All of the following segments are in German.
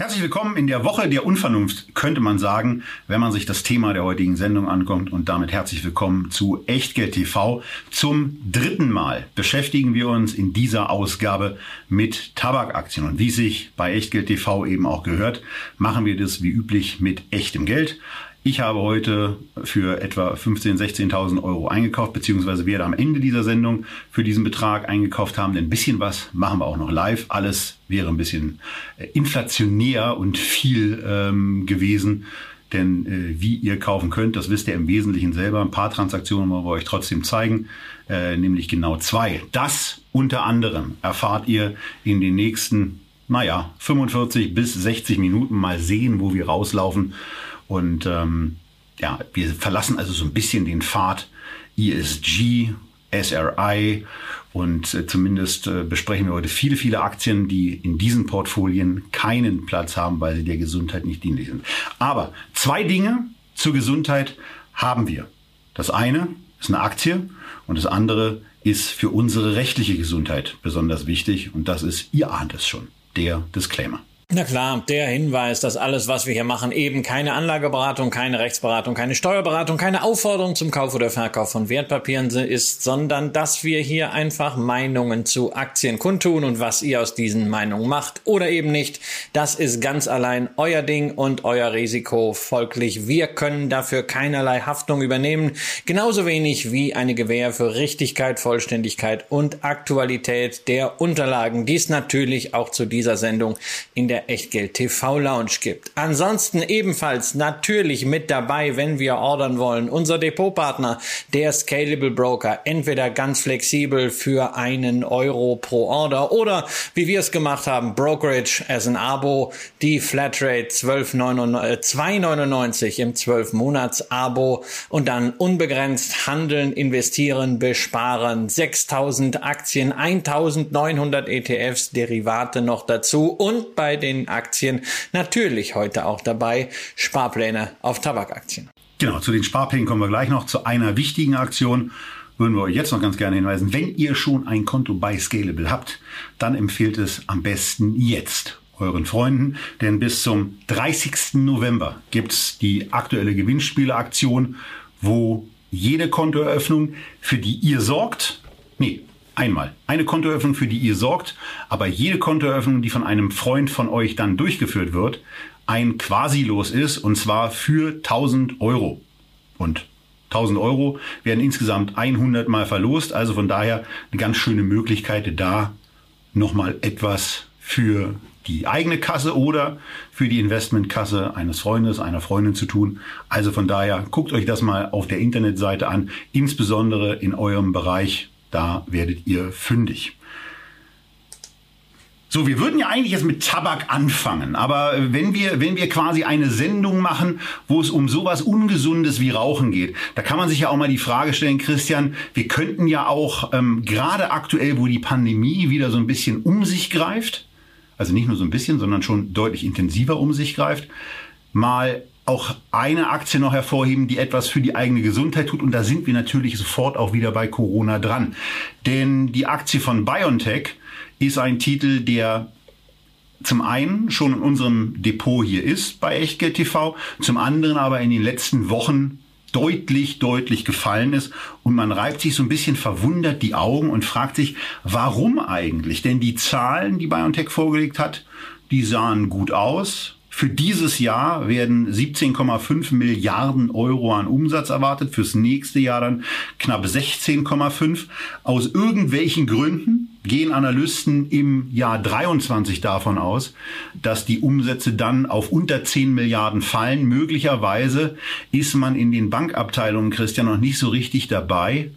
Herzlich willkommen in der Woche der Unvernunft, könnte man sagen, wenn man sich das Thema der heutigen Sendung ankommt. Und damit herzlich willkommen zu Echtgeld TV. Zum dritten Mal beschäftigen wir uns in dieser Ausgabe mit Tabakaktien. Und wie sich bei Echtgeld TV eben auch gehört, machen wir das wie üblich mit echtem Geld. Ich habe heute für etwa 15.000, 16.000 Euro eingekauft, beziehungsweise werde am Ende dieser Sendung für diesen Betrag eingekauft haben. Denn ein bisschen was machen wir auch noch live. Alles wäre ein bisschen äh, inflationär und viel ähm, gewesen. Denn äh, wie ihr kaufen könnt, das wisst ihr im Wesentlichen selber. Ein paar Transaktionen wollen wir euch trotzdem zeigen, äh, nämlich genau zwei. Das unter anderem erfahrt ihr in den nächsten, naja, 45 bis 60 Minuten mal sehen, wo wir rauslaufen. Und ähm, ja, wir verlassen also so ein bisschen den Pfad ESG, SRI und äh, zumindest äh, besprechen wir heute viele, viele Aktien, die in diesen Portfolien keinen Platz haben, weil sie der Gesundheit nicht dienlich sind. Aber zwei Dinge zur Gesundheit haben wir. Das eine ist eine Aktie und das andere ist für unsere rechtliche Gesundheit besonders wichtig und das ist, ihr ahnt es schon, der Disclaimer. Na klar, der Hinweis, dass alles, was wir hier machen, eben keine Anlageberatung, keine Rechtsberatung, keine Steuerberatung, keine Aufforderung zum Kauf oder Verkauf von Wertpapieren ist, sondern dass wir hier einfach Meinungen zu Aktien kundtun und was ihr aus diesen Meinungen macht oder eben nicht, das ist ganz allein euer Ding und euer Risiko. Folglich, wir können dafür keinerlei Haftung übernehmen, genauso wenig wie eine Gewähr für Richtigkeit, Vollständigkeit und Aktualität der Unterlagen, die es natürlich auch zu dieser Sendung in der der Echtgeld TV Lounge gibt. Ansonsten ebenfalls natürlich mit dabei, wenn wir ordern wollen, unser Depotpartner, der Scalable Broker, entweder ganz flexibel für einen Euro pro Order oder wie wir es gemacht haben, Brokerage as ein Abo, die Flatrate 2,99 äh, im 12 Monats Abo und dann unbegrenzt handeln, investieren, besparen, 6000 Aktien, 1900 ETFs, Derivate noch dazu. Und bei den den Aktien natürlich heute auch dabei Sparpläne auf Tabakaktien. Genau, zu den Sparplänen kommen wir gleich noch. Zu einer wichtigen Aktion würden wir euch jetzt noch ganz gerne hinweisen. Wenn ihr schon ein Konto bei Scalable habt, dann empfiehlt es am besten jetzt euren Freunden, denn bis zum 30. November gibt es die aktuelle Gewinnspieleaktion, wo jede Kontoeröffnung, für die ihr sorgt, nee, Einmal. Eine Kontoeröffnung, für die ihr sorgt, aber jede Kontoeröffnung, die von einem Freund von euch dann durchgeführt wird, ein Quasi-Los ist und zwar für 1000 Euro. Und 1000 Euro werden insgesamt 100 Mal verlost, also von daher eine ganz schöne Möglichkeit, da nochmal etwas für die eigene Kasse oder für die Investmentkasse eines Freundes, einer Freundin zu tun. Also von daher guckt euch das mal auf der Internetseite an, insbesondere in eurem Bereich da werdet ihr fündig. So, wir würden ja eigentlich jetzt mit Tabak anfangen, aber wenn wir, wenn wir quasi eine Sendung machen, wo es um sowas Ungesundes wie Rauchen geht, da kann man sich ja auch mal die Frage stellen, Christian, wir könnten ja auch ähm, gerade aktuell, wo die Pandemie wieder so ein bisschen um sich greift, also nicht nur so ein bisschen, sondern schon deutlich intensiver um sich greift, mal auch eine Aktie noch hervorheben, die etwas für die eigene Gesundheit tut. Und da sind wir natürlich sofort auch wieder bei Corona dran. Denn die Aktie von BioNTech ist ein Titel, der zum einen schon in unserem Depot hier ist bei Echtgeld TV, zum anderen aber in den letzten Wochen deutlich, deutlich gefallen ist. Und man reibt sich so ein bisschen verwundert die Augen und fragt sich, warum eigentlich? Denn die Zahlen, die BioNTech vorgelegt hat, die sahen gut aus. Für dieses Jahr werden 17,5 Milliarden Euro an Umsatz erwartet, fürs nächste Jahr dann knapp 16,5. Aus irgendwelchen Gründen gehen Analysten im Jahr 23 davon aus, dass die Umsätze dann auf unter 10 Milliarden fallen. Möglicherweise ist man in den Bankabteilungen, Christian, noch nicht so richtig dabei,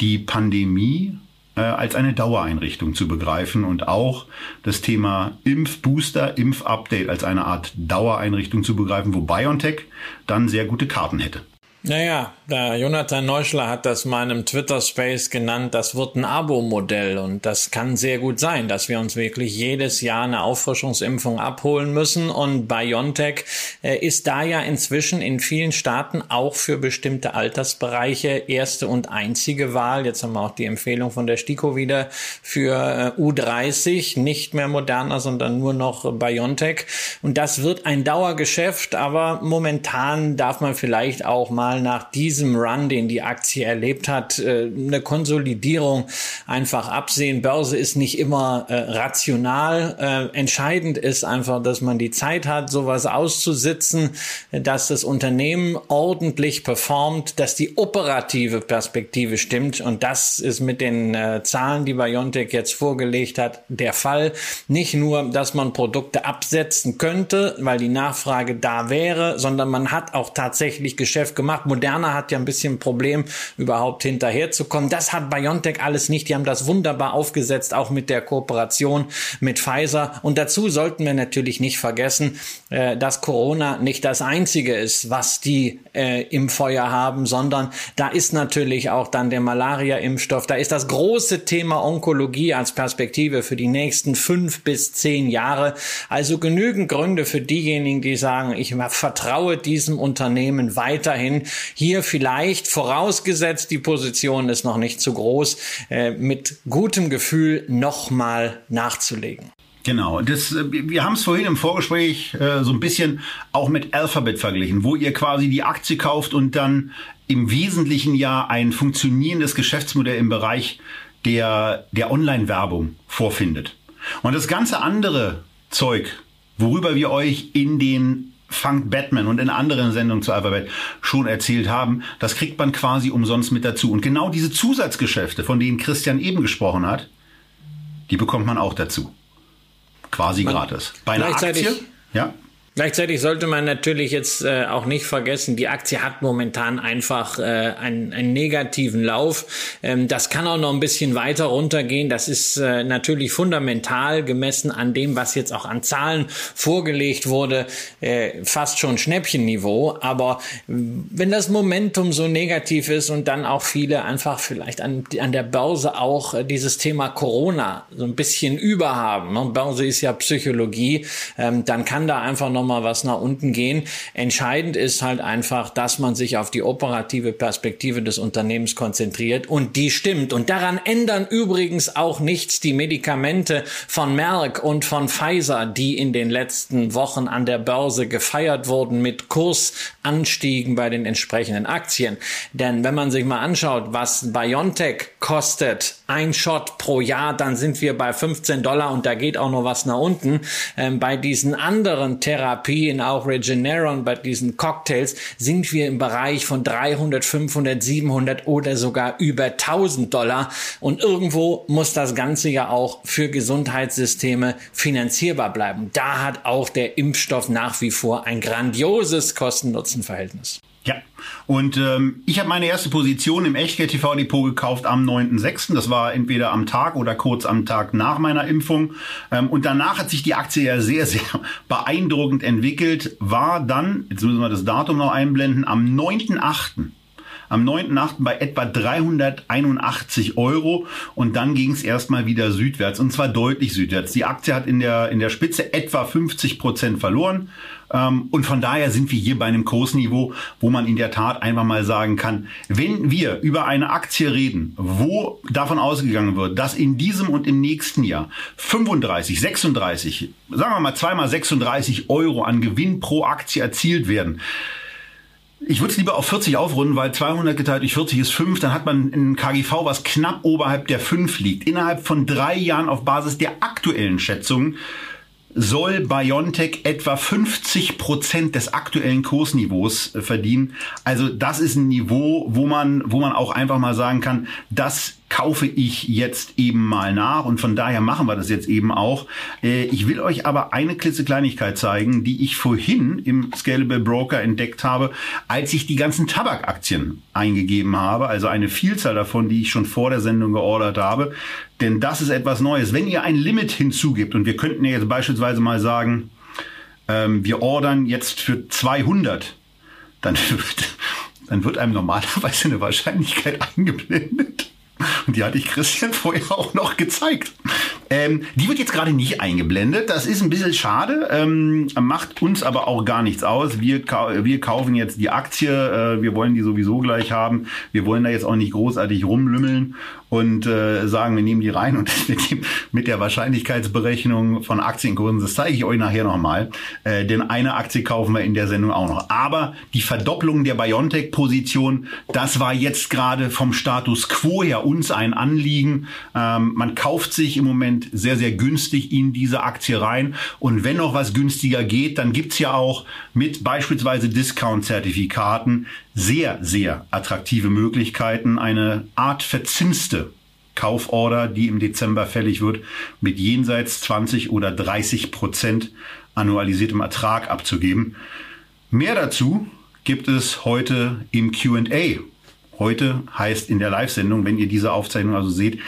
die Pandemie als eine Dauereinrichtung zu begreifen und auch das Thema Impfbooster, Impfupdate als eine Art Dauereinrichtung zu begreifen, wo BioNTech dann sehr gute Karten hätte. Naja, der Jonathan Neuschler hat das mal in einem Twitter-Space genannt, das wird ein Abo-Modell und das kann sehr gut sein, dass wir uns wirklich jedes Jahr eine Auffrischungsimpfung abholen müssen und BioNTech äh, ist da ja inzwischen in vielen Staaten auch für bestimmte Altersbereiche erste und einzige Wahl. Jetzt haben wir auch die Empfehlung von der STIKO wieder für äh, U30, nicht mehr Moderna, sondern nur noch BioNTech und das wird ein Dauergeschäft, aber momentan darf man vielleicht auch mal mal nach diesem Run, den die Aktie erlebt hat, äh, eine Konsolidierung einfach absehen. Börse ist nicht immer äh, rational. Äh, entscheidend ist einfach, dass man die Zeit hat, sowas auszusitzen, dass das Unternehmen ordentlich performt, dass die operative Perspektive stimmt. Und das ist mit den Zahlen, die Biontech jetzt vorgelegt hat, der Fall. Nicht nur, dass man Produkte absetzen könnte, weil die Nachfrage da wäre, sondern man hat auch tatsächlich Geschäft gemacht Moderna hat ja ein bisschen ein Problem, überhaupt hinterherzukommen. Das hat BioNTech alles nicht. Die haben das wunderbar aufgesetzt, auch mit der Kooperation mit Pfizer. Und dazu sollten wir natürlich nicht vergessen, äh, dass Corona nicht das einzige ist, was die äh, im Feuer haben, sondern da ist natürlich auch dann der Malaria-Impfstoff. Da ist das große Thema Onkologie als Perspektive für die nächsten fünf bis zehn Jahre. Also genügend Gründe für diejenigen, die sagen, ich vertraue diesem Unternehmen weiterhin hier vielleicht vorausgesetzt, die Position ist noch nicht zu groß, äh, mit gutem Gefühl nochmal nachzulegen. Genau, das, wir haben es vorhin im Vorgespräch äh, so ein bisschen auch mit Alphabet verglichen, wo ihr quasi die Aktie kauft und dann im Wesentlichen ja ein funktionierendes Geschäftsmodell im Bereich der, der Online-Werbung vorfindet. Und das ganze andere Zeug, worüber wir euch in den Funk Batman und in anderen Sendungen zu Alphabet schon erzählt haben, das kriegt man quasi umsonst mit dazu. Und genau diese Zusatzgeschäfte, von denen Christian eben gesprochen hat, die bekommt man auch dazu. Quasi man gratis. Bei einer Aktie, ja. Gleichzeitig sollte man natürlich jetzt äh, auch nicht vergessen, die Aktie hat momentan einfach äh, einen, einen negativen Lauf. Ähm, das kann auch noch ein bisschen weiter runtergehen. Das ist äh, natürlich fundamental gemessen an dem, was jetzt auch an Zahlen vorgelegt wurde, äh, fast schon Schnäppchenniveau. Aber wenn das Momentum so negativ ist und dann auch viele einfach vielleicht an, an der Börse auch äh, dieses Thema Corona so ein bisschen überhaben, ne? Börse ist ja Psychologie, ähm, dann kann da einfach noch mal was nach unten gehen. Entscheidend ist halt einfach, dass man sich auf die operative Perspektive des Unternehmens konzentriert und die stimmt. Und daran ändern übrigens auch nichts die Medikamente von Merck und von Pfizer, die in den letzten Wochen an der Börse gefeiert wurden mit Kursanstiegen bei den entsprechenden Aktien. Denn wenn man sich mal anschaut, was BioNTech kostet, ein Shot pro Jahr, dann sind wir bei 15 Dollar und da geht auch noch was nach unten. Ähm, bei diesen anderen Therapien Therapien, auch Regeneron, bei diesen Cocktails sind wir im Bereich von 300, 500, 700 oder sogar über 1000 Dollar. Und irgendwo muss das Ganze ja auch für Gesundheitssysteme finanzierbar bleiben. Da hat auch der Impfstoff nach wie vor ein grandioses Kosten-Nutzen-Verhältnis. Ja, und ähm, ich habe meine erste Position im Echtgeld TV Depot gekauft am 9.6. Das war entweder am Tag oder kurz am Tag nach meiner Impfung. Ähm, und danach hat sich die Aktie ja sehr, sehr beeindruckend entwickelt. War dann, jetzt müssen wir das Datum noch einblenden, am 9.8 am 9.8. bei etwa 381 Euro und dann ging es erstmal wieder südwärts und zwar deutlich südwärts. Die Aktie hat in der, in der Spitze etwa 50 Prozent verloren und von daher sind wir hier bei einem Kursniveau, wo man in der Tat einfach mal sagen kann, wenn wir über eine Aktie reden, wo davon ausgegangen wird, dass in diesem und im nächsten Jahr 35, 36, sagen wir mal zweimal 36 Euro an Gewinn pro Aktie erzielt werden, ich würde es lieber auf 40 aufrunden, weil 200 geteilt durch 40 ist 5. Dann hat man ein KGV, was knapp oberhalb der 5 liegt. Innerhalb von drei Jahren auf Basis der aktuellen Schätzungen soll BioNTech etwa 50 Prozent des aktuellen Kursniveaus äh, verdienen. Also das ist ein Niveau, wo man, wo man auch einfach mal sagen kann, das kaufe ich jetzt eben mal nach und von daher machen wir das jetzt eben auch. Äh, ich will euch aber eine klitzekleinigkeit zeigen, die ich vorhin im Scalable Broker entdeckt habe, als ich die ganzen Tabakaktien eingegeben habe, also eine Vielzahl davon, die ich schon vor der Sendung geordert habe. Denn das ist etwas Neues. Wenn ihr ein Limit hinzugibt und wir könnten ja jetzt beispielsweise mal sagen, ähm, wir ordern jetzt für 200, dann dann wird einem normalerweise eine Wahrscheinlichkeit eingeblendet. Die hatte ich Christian vorher auch noch gezeigt. Ähm, die wird jetzt gerade nicht eingeblendet. Das ist ein bisschen schade, ähm, macht uns aber auch gar nichts aus. Wir, wir kaufen jetzt die Aktie, äh, wir wollen die sowieso gleich haben. Wir wollen da jetzt auch nicht großartig rumlümmeln und äh, sagen, wir nehmen die rein und mit, dem, mit der Wahrscheinlichkeitsberechnung von Aktienkursen, das zeige ich euch nachher nochmal, äh, denn eine Aktie kaufen wir in der Sendung auch noch. Aber die Verdopplung der Biontech-Position, das war jetzt gerade vom Status quo her uns ein Anliegen. Ähm, man kauft sich im Moment sehr, sehr günstig in diese Aktie rein und wenn noch was günstiger geht, dann gibt's ja auch mit beispielsweise Discount-Zertifikaten sehr, sehr attraktive Möglichkeiten, eine Art verzinste Kauforder, die im Dezember fällig wird, mit jenseits 20 oder 30 Prozent annualisiertem Ertrag abzugeben. Mehr dazu gibt es heute im QA. Heute heißt in der Live-Sendung, wenn ihr diese Aufzeichnung also seht,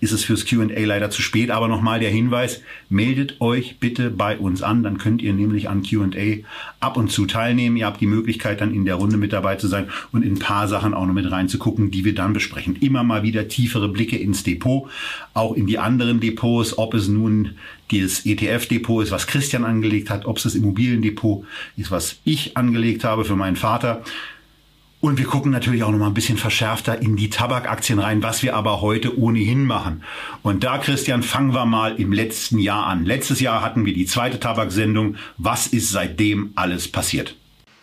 ist es fürs QA leider zu spät. Aber nochmal der Hinweis, meldet euch bitte bei uns an, dann könnt ihr nämlich an QA ab und zu teilnehmen. Ihr habt die Möglichkeit, dann in der Runde mit dabei zu sein und in ein paar Sachen auch noch mit reinzugucken, die wir dann besprechen. Immer mal wieder tiefere Blicke ins Depot, auch in die anderen Depots, ob es nun das ETF-Depot ist, was Christian angelegt hat, ob es das Immobiliendepot ist, was ich angelegt habe für meinen Vater. Und wir gucken natürlich auch noch mal ein bisschen verschärfter in die Tabakaktien rein, was wir aber heute ohnehin machen. Und da, Christian, fangen wir mal im letzten Jahr an. Letztes Jahr hatten wir die zweite Tabaksendung. Was ist seitdem alles passiert?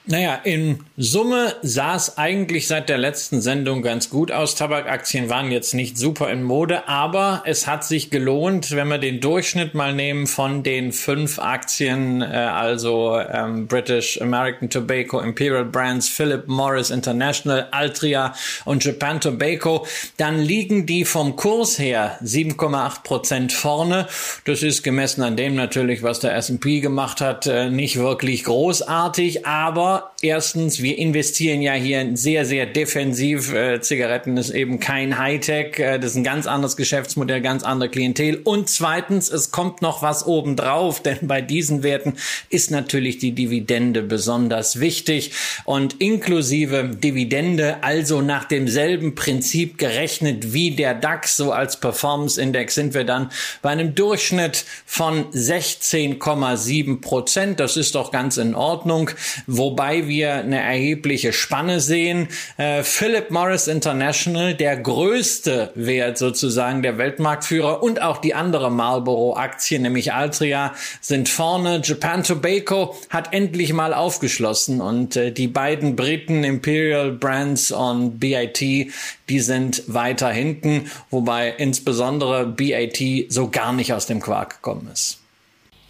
Naja, in Summe sah es eigentlich seit der letzten Sendung ganz gut aus. Tabakaktien waren jetzt nicht super in Mode, aber es hat sich gelohnt, wenn wir den Durchschnitt mal nehmen von den fünf Aktien, äh, also ähm, British American Tobacco, Imperial Brands, Philip Morris International, Altria und Japan Tobacco, dann liegen die vom Kurs her 7,8 Prozent vorne. Das ist gemessen an dem natürlich, was der S&P gemacht hat, äh, nicht wirklich großartig, aber erstens, wir investieren ja hier sehr, sehr defensiv. Äh, Zigaretten ist eben kein Hightech. Äh, das ist ein ganz anderes Geschäftsmodell, ganz andere Klientel. Und zweitens, es kommt noch was obendrauf, denn bei diesen Werten ist natürlich die Dividende besonders wichtig. Und inklusive Dividende, also nach demselben Prinzip gerechnet wie der DAX, so als Performance Index, sind wir dann bei einem Durchschnitt von 16,7 Prozent. Das ist doch ganz in Ordnung. Wobei wir eine erhebliche Spanne sehen. Äh, Philip Morris International, der größte Wert sozusagen der Weltmarktführer und auch die andere Marlboro-Aktie, nämlich Altria, sind vorne. Japan Tobacco hat endlich mal aufgeschlossen und äh, die beiden Briten Imperial Brands und BIT, die sind weiter hinten, wobei insbesondere BIT so gar nicht aus dem Quark gekommen ist.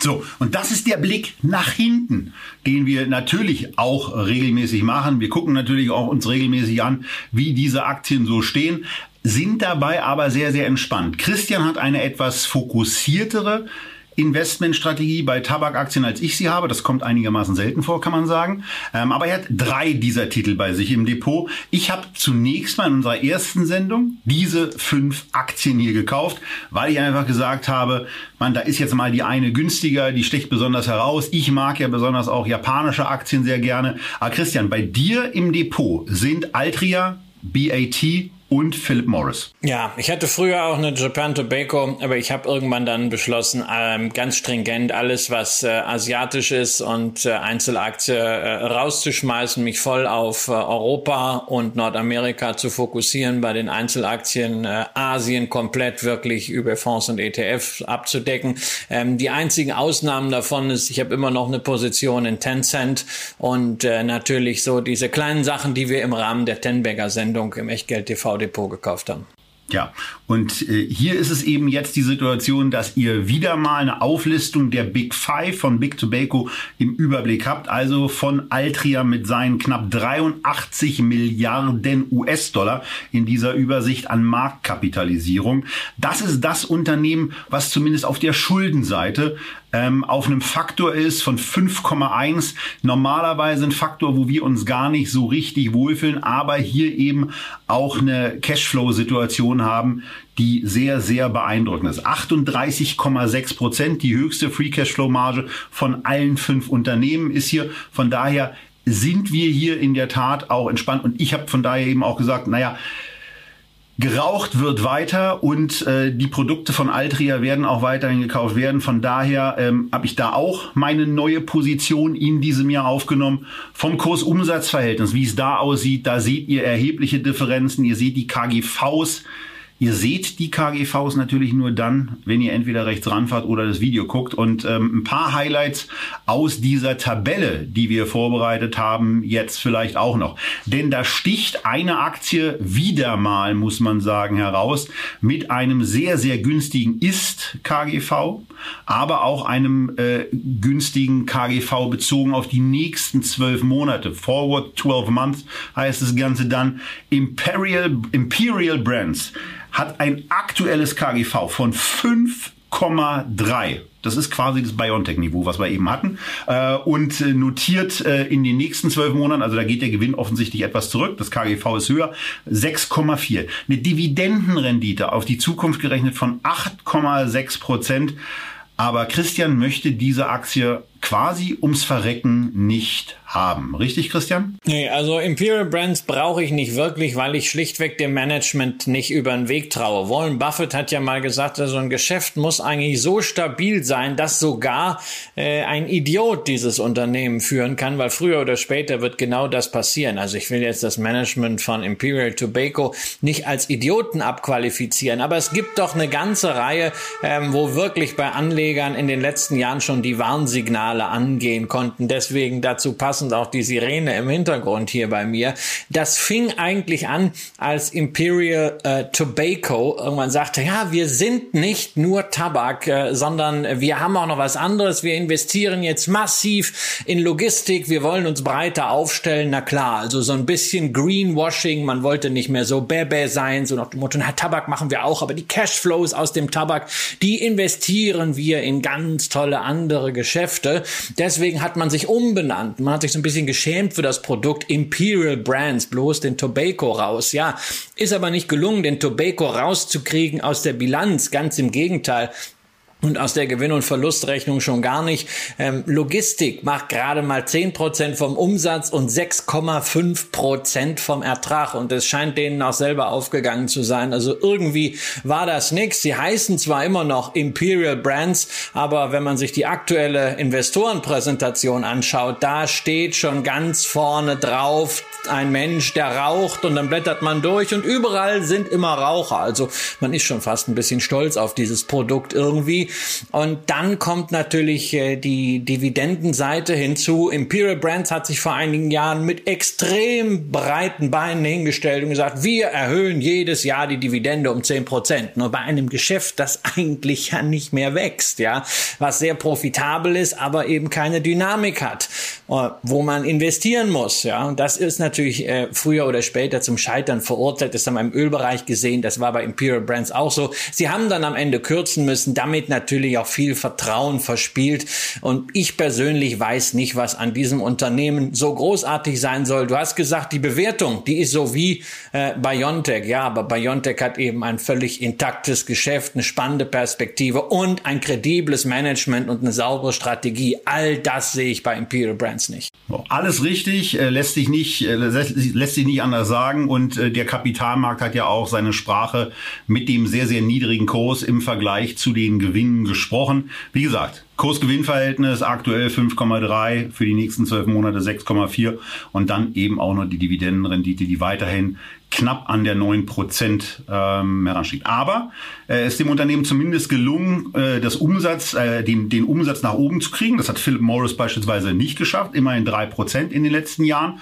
So, und das ist der Blick nach hinten, den wir natürlich auch regelmäßig machen. Wir gucken natürlich auch uns regelmäßig an, wie diese Aktien so stehen, sind dabei aber sehr, sehr entspannt. Christian hat eine etwas fokussiertere Investmentstrategie bei Tabakaktien, als ich sie habe. Das kommt einigermaßen selten vor, kann man sagen. Ähm, aber er hat drei dieser Titel bei sich im Depot. Ich habe zunächst mal in unserer ersten Sendung diese fünf Aktien hier gekauft, weil ich einfach gesagt habe, man, da ist jetzt mal die eine günstiger, die sticht besonders heraus. Ich mag ja besonders auch japanische Aktien sehr gerne. Aber Christian, bei dir im Depot sind Altria, BAT und Philip Morris. Ja, ich hatte früher auch eine Japan Tobacco, aber ich habe irgendwann dann beschlossen, ähm, ganz stringent alles, was äh, asiatisch ist und äh, Einzelaktie äh, rauszuschmeißen, mich voll auf äh, Europa und Nordamerika zu fokussieren, bei den Einzelaktien äh, Asien komplett wirklich über Fonds und ETFs abzudecken. Ähm, die einzigen Ausnahmen davon ist, ich habe immer noch eine Position in Tencent und äh, natürlich so diese kleinen Sachen, die wir im Rahmen der Tenbagger Sendung im Echtgeld TV Depot gekauft haben. Ja, und äh, hier ist es eben jetzt die Situation, dass ihr wieder mal eine Auflistung der Big Five von Big Tobacco im Überblick habt. Also von Altria mit seinen knapp 83 Milliarden US-Dollar in dieser Übersicht an Marktkapitalisierung. Das ist das Unternehmen, was zumindest auf der Schuldenseite ähm, auf einem Faktor ist von 5,1. Normalerweise ein Faktor, wo wir uns gar nicht so richtig wohlfühlen, aber hier eben auch eine Cashflow-Situation haben, die sehr, sehr beeindruckend ist. 38,6 Prozent, die höchste Free Cashflow-Marge von allen fünf Unternehmen ist hier. Von daher sind wir hier in der Tat auch entspannt. Und ich habe von daher eben auch gesagt, naja, Geraucht wird weiter und äh, die Produkte von Altria werden auch weiterhin gekauft werden. Von daher ähm, habe ich da auch meine neue Position in diesem Jahr aufgenommen. Vom Kurs-Umsatz-Verhältnis, wie es da aussieht, da seht ihr erhebliche Differenzen. Ihr seht die KGVs Ihr seht die KGVs natürlich nur dann, wenn ihr entweder rechts ranfahrt oder das Video guckt. Und ähm, ein paar Highlights aus dieser Tabelle, die wir vorbereitet haben, jetzt vielleicht auch noch. Denn da sticht eine Aktie wieder mal, muss man sagen, heraus mit einem sehr, sehr günstigen Ist-KGV, aber auch einem äh, günstigen KGV bezogen auf die nächsten zwölf Monate. Forward 12 Months heißt das Ganze dann. Imperial, Imperial Brands hat ein aktuelles KGV von 5,3. Das ist quasi das Biontech-Niveau, was wir eben hatten. Äh, und äh, notiert äh, in den nächsten zwölf Monaten, also da geht der Gewinn offensichtlich etwas zurück, das KGV ist höher, 6,4. Eine Dividendenrendite auf die Zukunft gerechnet von 8,6 Prozent. Aber Christian möchte diese Aktie quasi ums Verrecken nicht haben. Richtig, Christian? Nee, also Imperial Brands brauche ich nicht wirklich, weil ich schlichtweg dem Management nicht über den Weg traue. Warren Buffett hat ja mal gesagt, so also ein Geschäft muss eigentlich so stabil sein, dass sogar äh, ein Idiot dieses Unternehmen führen kann, weil früher oder später wird genau das passieren. Also ich will jetzt das Management von Imperial Tobacco nicht als Idioten abqualifizieren, aber es gibt doch eine ganze Reihe, ähm, wo wirklich bei Anlegern in den letzten Jahren schon die Warnsignale angehen konnten. Deswegen dazu passen passend auch die Sirene im Hintergrund hier bei mir. Das fing eigentlich an, als Imperial äh, Tobacco irgendwann sagte, ja, wir sind nicht nur Tabak, äh, sondern wir haben auch noch was anderes. Wir investieren jetzt massiv in Logistik. Wir wollen uns breiter aufstellen. Na klar, also so ein bisschen Greenwashing. Man wollte nicht mehr so bäbä sein, so nach dem Motto, na, Tabak machen wir auch, aber die Cashflows aus dem Tabak, die investieren wir in ganz tolle andere Geschäfte. Deswegen hat man sich umbenannt. Man hat sich so ein bisschen geschämt für das Produkt Imperial Brands, bloß den Tobacco raus. Ja, ist aber nicht gelungen, den Tobacco rauszukriegen aus der Bilanz. Ganz im Gegenteil und aus der Gewinn- und Verlustrechnung schon gar nicht. Ähm, Logistik macht gerade mal zehn Prozent vom Umsatz und 6,5 Prozent vom Ertrag. Und es scheint denen auch selber aufgegangen zu sein. Also irgendwie war das nix. Sie heißen zwar immer noch Imperial Brands, aber wenn man sich die aktuelle Investorenpräsentation anschaut, da steht schon ganz vorne drauf ein Mensch, der raucht und dann blättert man durch und überall sind immer Raucher. Also man ist schon fast ein bisschen stolz auf dieses Produkt irgendwie. Und dann kommt natürlich äh, die Dividendenseite hinzu. Imperial Brands hat sich vor einigen Jahren mit extrem breiten Beinen hingestellt und gesagt, wir erhöhen jedes Jahr die Dividende um 10 Prozent. Nur bei einem Geschäft, das eigentlich ja nicht mehr wächst, ja, was sehr profitabel ist, aber eben keine Dynamik hat, äh, wo man investieren muss, ja. Und das ist natürlich äh, früher oder später zum Scheitern verurteilt. Das haben wir im Ölbereich gesehen. Das war bei Imperial Brands auch so. Sie haben dann am Ende kürzen müssen, damit natürlich natürlich auch viel Vertrauen verspielt. Und ich persönlich weiß nicht, was an diesem Unternehmen so großartig sein soll. Du hast gesagt, die Bewertung, die ist so wie äh, Biontech. Ja, aber Biontech hat eben ein völlig intaktes Geschäft, eine spannende Perspektive und ein kredibles Management und eine saubere Strategie. All das sehe ich bei Imperial Brands nicht. Alles richtig, äh, lässt sich nicht, äh, lässt sich nicht anders sagen. Und äh, der Kapitalmarkt hat ja auch seine Sprache mit dem sehr, sehr niedrigen Kurs im Vergleich zu den Gewinnen gesprochen. Wie gesagt, Kursgewinnverhältnis aktuell 5,3, für die nächsten zwölf Monate 6,4 und dann eben auch noch die Dividendenrendite, die weiterhin knapp an der 9 Prozent ähm, heransteigt. Aber äh, es ist dem Unternehmen zumindest gelungen, äh, das Umsatz, äh, den, den Umsatz nach oben zu kriegen. Das hat Philip Morris beispielsweise nicht geschafft, immerhin drei Prozent in den letzten Jahren.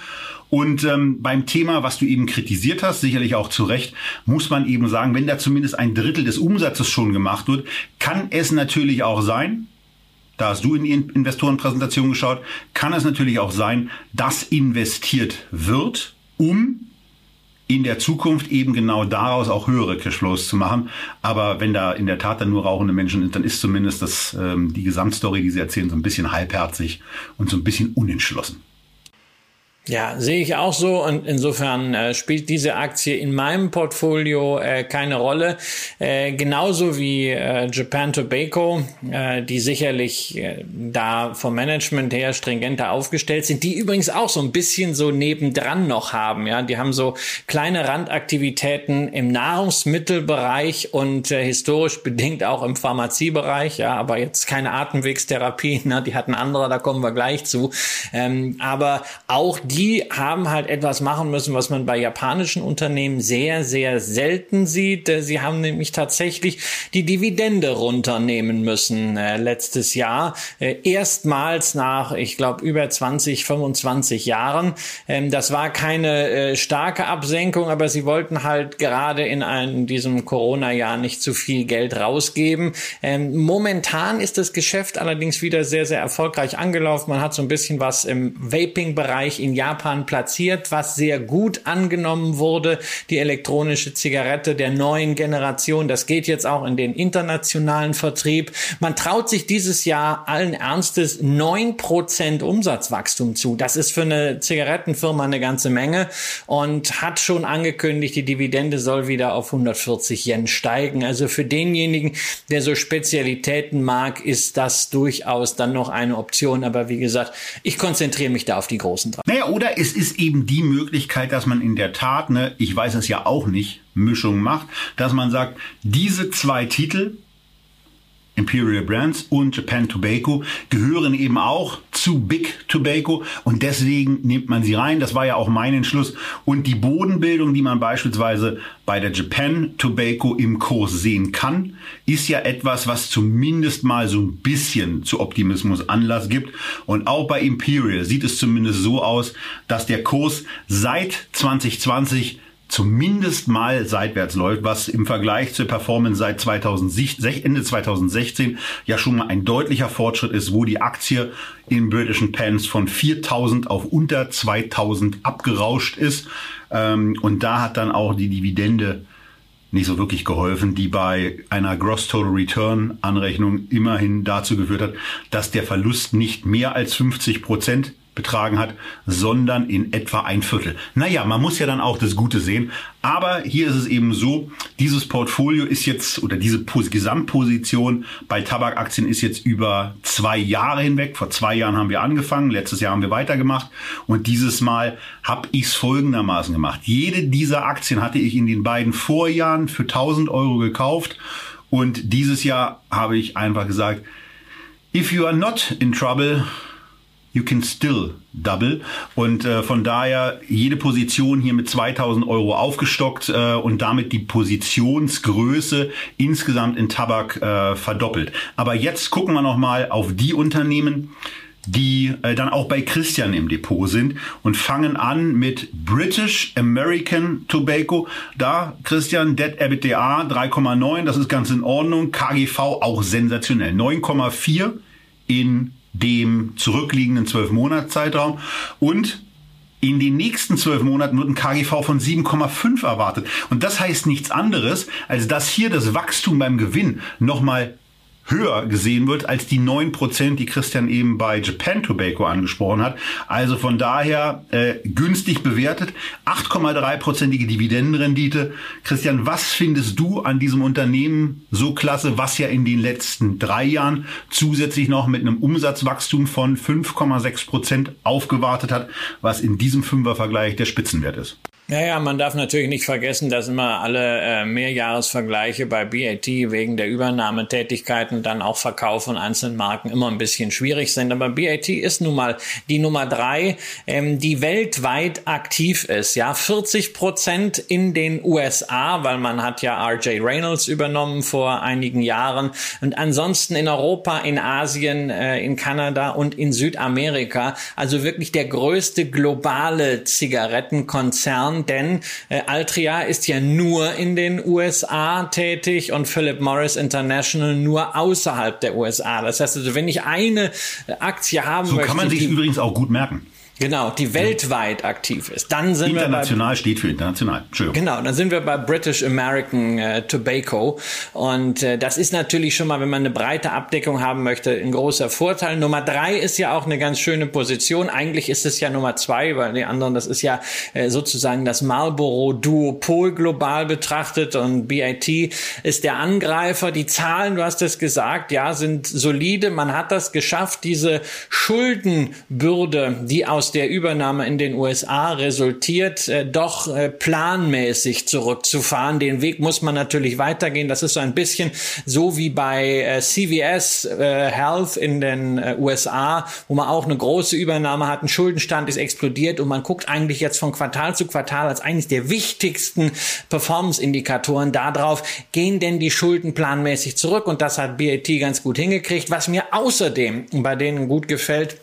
Und ähm, beim Thema, was du eben kritisiert hast, sicherlich auch zu Recht, muss man eben sagen, wenn da zumindest ein Drittel des Umsatzes schon gemacht wird, kann es natürlich auch sein, da hast du in die Investorenpräsentation geschaut, kann es natürlich auch sein, dass investiert wird, um in der Zukunft eben genau daraus auch höhere Cashflows zu machen. Aber wenn da in der Tat dann nur rauchende Menschen sind, dann ist zumindest das, ähm, die Gesamtstory, die sie erzählen, so ein bisschen halbherzig und so ein bisschen unentschlossen. Ja, sehe ich auch so und insofern äh, spielt diese Aktie in meinem Portfolio äh, keine Rolle. Äh, genauso wie äh, Japan Tobacco, äh, die sicherlich äh, da vom Management her stringenter aufgestellt sind, die übrigens auch so ein bisschen so nebendran noch haben. Ja, die haben so kleine Randaktivitäten im Nahrungsmittelbereich und äh, historisch bedingt auch im Pharmaziebereich. Ja, aber jetzt keine Atemwegstherapie, ne? die hatten andere, da kommen wir gleich zu. Ähm, aber auch haben halt etwas machen müssen, was man bei japanischen Unternehmen sehr, sehr selten sieht. Äh, sie haben nämlich tatsächlich die Dividende runternehmen müssen äh, letztes Jahr. Äh, erstmals nach, ich glaube, über 20, 25 Jahren. Ähm, das war keine äh, starke Absenkung, aber sie wollten halt gerade in einem, diesem Corona-Jahr nicht zu viel Geld rausgeben. Ähm, momentan ist das Geschäft allerdings wieder sehr, sehr erfolgreich angelaufen. Man hat so ein bisschen was im Vaping-Bereich in Japan platziert, was sehr gut angenommen wurde. Die elektronische Zigarette der neuen Generation, das geht jetzt auch in den internationalen Vertrieb. Man traut sich dieses Jahr allen Ernstes neun Prozent Umsatzwachstum zu. Das ist für eine Zigarettenfirma eine ganze Menge und hat schon angekündigt, die Dividende soll wieder auf 140 Yen steigen. Also für denjenigen, der so Spezialitäten mag, ist das durchaus dann noch eine Option. Aber wie gesagt, ich konzentriere mich da auf die großen drei. Naja, oder es ist eben die Möglichkeit, dass man in der Tat, ne, ich weiß es ja auch nicht, Mischung macht, dass man sagt, diese zwei Titel, Imperial Brands und Japan Tobacco gehören eben auch zu Big Tobacco und deswegen nimmt man sie rein. Das war ja auch mein Entschluss. Und die Bodenbildung, die man beispielsweise bei der Japan Tobacco im Kurs sehen kann, ist ja etwas, was zumindest mal so ein bisschen zu Optimismus Anlass gibt. Und auch bei Imperial sieht es zumindest so aus, dass der Kurs seit 2020 zumindest mal seitwärts läuft, was im Vergleich zur Performance seit 2016, Ende 2016 ja schon mal ein deutlicher Fortschritt ist, wo die Aktie in britischen Pence von 4000 auf unter 2000 abgerauscht ist. Ähm, und da hat dann auch die Dividende nicht so wirklich geholfen, die bei einer Gross Total Return Anrechnung immerhin dazu geführt hat, dass der Verlust nicht mehr als 50 Prozent betragen hat, sondern in etwa ein Viertel. Naja, man muss ja dann auch das Gute sehen. Aber hier ist es eben so, dieses Portfolio ist jetzt, oder diese Gesamtposition bei Tabakaktien ist jetzt über zwei Jahre hinweg. Vor zwei Jahren haben wir angefangen, letztes Jahr haben wir weitergemacht. Und dieses Mal habe ich es folgendermaßen gemacht. Jede dieser Aktien hatte ich in den beiden Vorjahren für 1000 Euro gekauft. Und dieses Jahr habe ich einfach gesagt, if you are not in trouble, you can still double. Und äh, von daher jede Position hier mit 2000 Euro aufgestockt äh, und damit die Positionsgröße insgesamt in Tabak äh, verdoppelt. Aber jetzt gucken wir nochmal auf die Unternehmen, die äh, dann auch bei Christian im Depot sind und fangen an mit British American Tobacco. Da, Christian, Debt EBITDA 3,9, das ist ganz in Ordnung. KGV auch sensationell. 9,4 in dem zurückliegenden zwölf Monats Zeitraum und in den nächsten zwölf Monaten wird ein KGV von 7,5 erwartet. Und das heißt nichts anderes, als dass hier das Wachstum beim Gewinn nochmal höher gesehen wird als die neun Prozent, die Christian eben bei Japan Tobacco angesprochen hat. Also von daher äh, günstig bewertet. 8,3-prozentige Dividendenrendite. Christian, was findest du an diesem Unternehmen so klasse, was ja in den letzten drei Jahren zusätzlich noch mit einem Umsatzwachstum von 5,6 Prozent aufgewartet hat, was in diesem Fünfervergleich der Spitzenwert ist? Naja, man darf natürlich nicht vergessen, dass immer alle äh, Mehrjahresvergleiche bei BAT wegen der Übernahmetätigkeiten dann auch Verkauf von einzelnen Marken immer ein bisschen schwierig sind. Aber BAT ist nun mal die Nummer drei, ähm, die weltweit aktiv ist. Ja, 40 Prozent in den USA, weil man hat ja RJ Reynolds übernommen vor einigen Jahren und ansonsten in Europa, in Asien, äh, in Kanada und in Südamerika. Also wirklich der größte globale Zigarettenkonzern denn äh, Altria ist ja nur in den USA tätig und Philip Morris International nur außerhalb der USA. Das heißt also, wenn ich eine Aktie haben so möchte, kann man sich übrigens auch gut merken. Genau, die weltweit aktiv ist. Dann sind international wir bei, steht für international. Genau, dann sind wir bei British American äh, Tobacco und äh, das ist natürlich schon mal, wenn man eine breite Abdeckung haben möchte, ein großer Vorteil. Nummer drei ist ja auch eine ganz schöne Position. Eigentlich ist es ja Nummer zwei, weil die anderen, das ist ja äh, sozusagen das Marlboro Duopol global betrachtet und BIT ist der Angreifer. Die Zahlen, du hast es gesagt, ja, sind solide. Man hat das geschafft, diese Schuldenbürde, die aus der Übernahme in den USA resultiert, äh, doch äh, planmäßig zurückzufahren. Den Weg muss man natürlich weitergehen. Das ist so ein bisschen so wie bei äh, CVS äh, Health in den äh, USA, wo man auch eine große Übernahme hat. Ein Schuldenstand ist explodiert und man guckt eigentlich jetzt von Quartal zu Quartal als eines der wichtigsten Performance-Indikatoren darauf, gehen denn die Schulden planmäßig zurück? Und das hat BAT ganz gut hingekriegt. Was mir außerdem bei denen gut gefällt,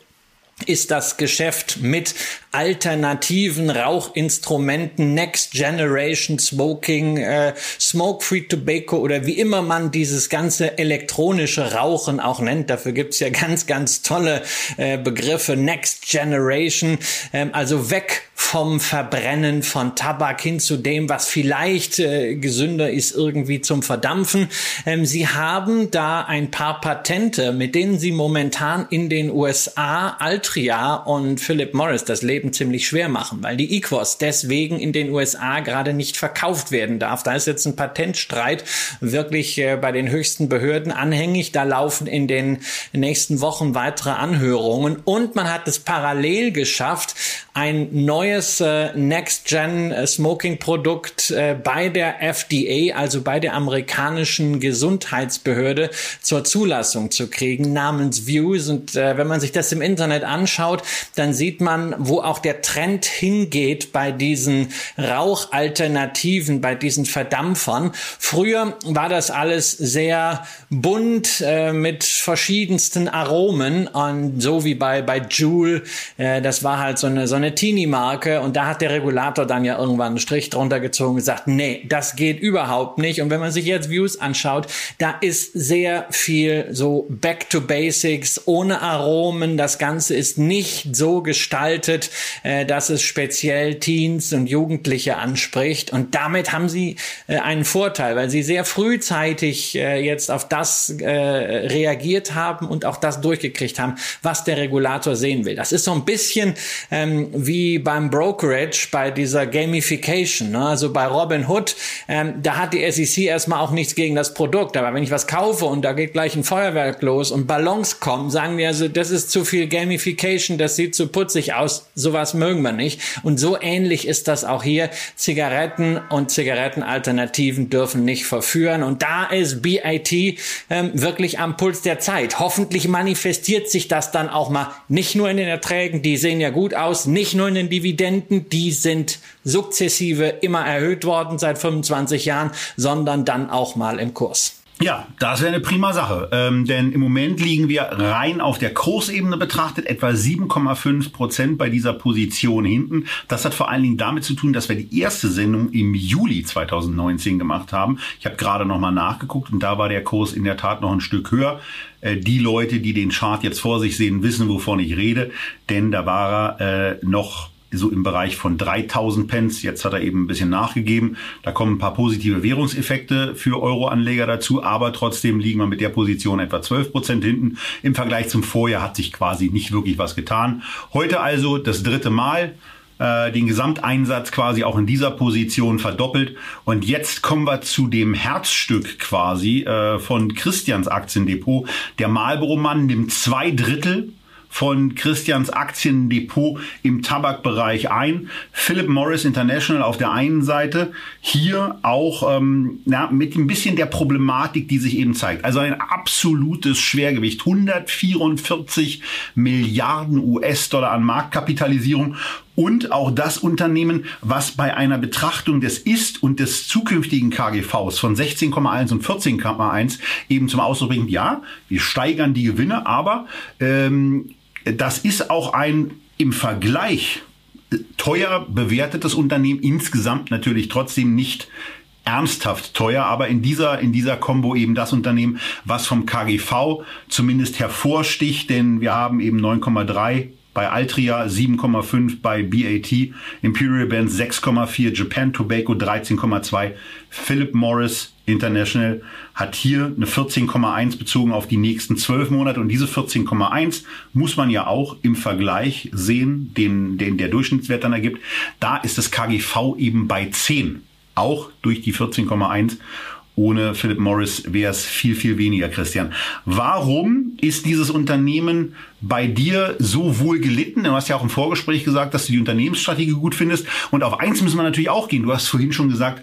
ist das Geschäft mit alternativen Rauchinstrumenten, Next Generation Smoking, äh, Smoke Free Tobacco oder wie immer man dieses ganze elektronische Rauchen auch nennt. Dafür gibt's ja ganz, ganz tolle äh, Begriffe. Next Generation, ähm, also weg vom Verbrennen von Tabak hin zu dem, was vielleicht äh, gesünder ist, irgendwie zum Verdampfen. Ähm, sie haben da ein paar Patente, mit denen sie momentan in den USA Altria und Philip Morris das Leben ziemlich schwer machen, weil die Equos deswegen in den USA gerade nicht verkauft werden darf. Da ist jetzt ein Patentstreit wirklich äh, bei den höchsten Behörden anhängig. Da laufen in den nächsten Wochen weitere Anhörungen und man hat es parallel geschafft, ein neues äh, Next-Gen äh, bei der FDA, also bei der amerikanischen Gesundheitsbehörde, zur Zulassung zu kriegen, namens Views. Und wenn man sich das im Internet anschaut, dann sieht man, wo auch der Trend hingeht bei diesen Rauchalternativen, bei diesen Verdampfern. Früher war das alles sehr bunt äh, mit verschiedensten Aromen und so wie bei bei Juul, äh, das war halt so eine so eine Teenie-Marke und da hat der Regulator dann ja irgendwann einen Strich drunter gezogen und gesagt, nee, das geht überhaupt nicht. Und wenn man sich jetzt Views anschaut, da ist sehr viel so Back to Basics, ohne Aromen. Das Ganze ist nicht so gestaltet, äh, dass es speziell Teens und Jugendliche anspricht. Und damit haben sie äh, einen Vorteil, weil sie sehr frühzeitig äh, jetzt auf das äh, reagiert haben und auch das durchgekriegt haben, was der Regulator sehen will. Das ist so ein bisschen ähm, wie beim Brokerage bei dieser Gamification. Ne? Also bei Robin Hood, ähm, da hat die SEC erstmal auch nichts gegen das Produkt. Aber wenn ich was kaufe und da geht gleich ein Feuerwerk los und Ballons kommen, sagen die also, das ist zu viel Gamification, das sieht zu putzig aus, sowas mögen wir nicht. Und so ähnlich ist das auch hier. Zigaretten und Zigarettenalternativen dürfen nicht verführen. Und da ist BIT ähm, wirklich am Puls der Zeit. Hoffentlich manifestiert sich das dann auch mal nicht nur in den Erträgen, die sehen ja gut aus, nicht nur in den Dividenden, die sind sukzessive immer erhöht worden seit 25 Jahren, sondern dann auch mal im Kurs. Ja, das wäre eine prima Sache. Ähm, denn im Moment liegen wir rein auf der Kursebene betrachtet etwa 7,5 Prozent bei dieser Position hinten. Das hat vor allen Dingen damit zu tun, dass wir die erste Sendung im Juli 2019 gemacht haben. Ich habe gerade nochmal nachgeguckt und da war der Kurs in der Tat noch ein Stück höher. Äh, die Leute, die den Chart jetzt vor sich sehen, wissen, wovon ich rede, denn da war er äh, noch so im Bereich von 3000 Pence. Jetzt hat er eben ein bisschen nachgegeben. Da kommen ein paar positive Währungseffekte für Euroanleger dazu, aber trotzdem liegen wir mit der Position etwa 12 Prozent hinten. Im Vergleich zum Vorjahr hat sich quasi nicht wirklich was getan. Heute also das dritte Mal äh, den Gesamteinsatz quasi auch in dieser Position verdoppelt. Und jetzt kommen wir zu dem Herzstück quasi äh, von Christians Aktiendepot. Der Marlboro-Mann nimmt zwei Drittel von Christians Aktiendepot im Tabakbereich ein. Philip Morris International auf der einen Seite, hier auch ähm, ja, mit ein bisschen der Problematik, die sich eben zeigt. Also ein absolutes Schwergewicht, 144 Milliarden US-Dollar an Marktkapitalisierung und auch das Unternehmen, was bei einer Betrachtung des Ist- und des zukünftigen KGVs von 16,1 und 14,1 eben zum Ausdruck bringt, ja, wir steigern die Gewinne, aber ähm, das ist auch ein im Vergleich teuer bewertetes Unternehmen, insgesamt natürlich trotzdem nicht ernsthaft teuer, aber in dieser, in dieser Combo eben das Unternehmen, was vom KGV zumindest hervorsticht, denn wir haben eben 9,3 bei Altria 7,5, bei BAT, Imperial Bands 6,4, Japan Tobacco 13,2, Philip Morris International hat hier eine 14,1 bezogen auf die nächsten zwölf Monate und diese 14,1 muss man ja auch im Vergleich sehen, den, den der Durchschnittswert dann ergibt. Da ist das KGV eben bei 10, auch durch die 14,1 ohne Philip Morris wäre es viel, viel weniger, Christian. Warum ist dieses Unternehmen bei dir so wohl gelitten? Du hast ja auch im Vorgespräch gesagt, dass du die Unternehmensstrategie gut findest. Und auf eins müssen wir natürlich auch gehen. Du hast vorhin schon gesagt,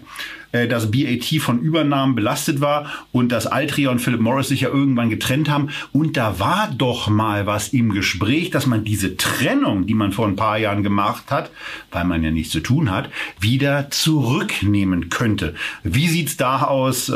äh, dass BAT von Übernahmen belastet war und dass Altria und Philip Morris sich ja irgendwann getrennt haben. Und da war doch mal was im Gespräch, dass man diese Trennung, die man vor ein paar Jahren gemacht hat, weil man ja nichts zu tun hat, wieder zurücknehmen könnte. Wie sieht's da aus? Äh,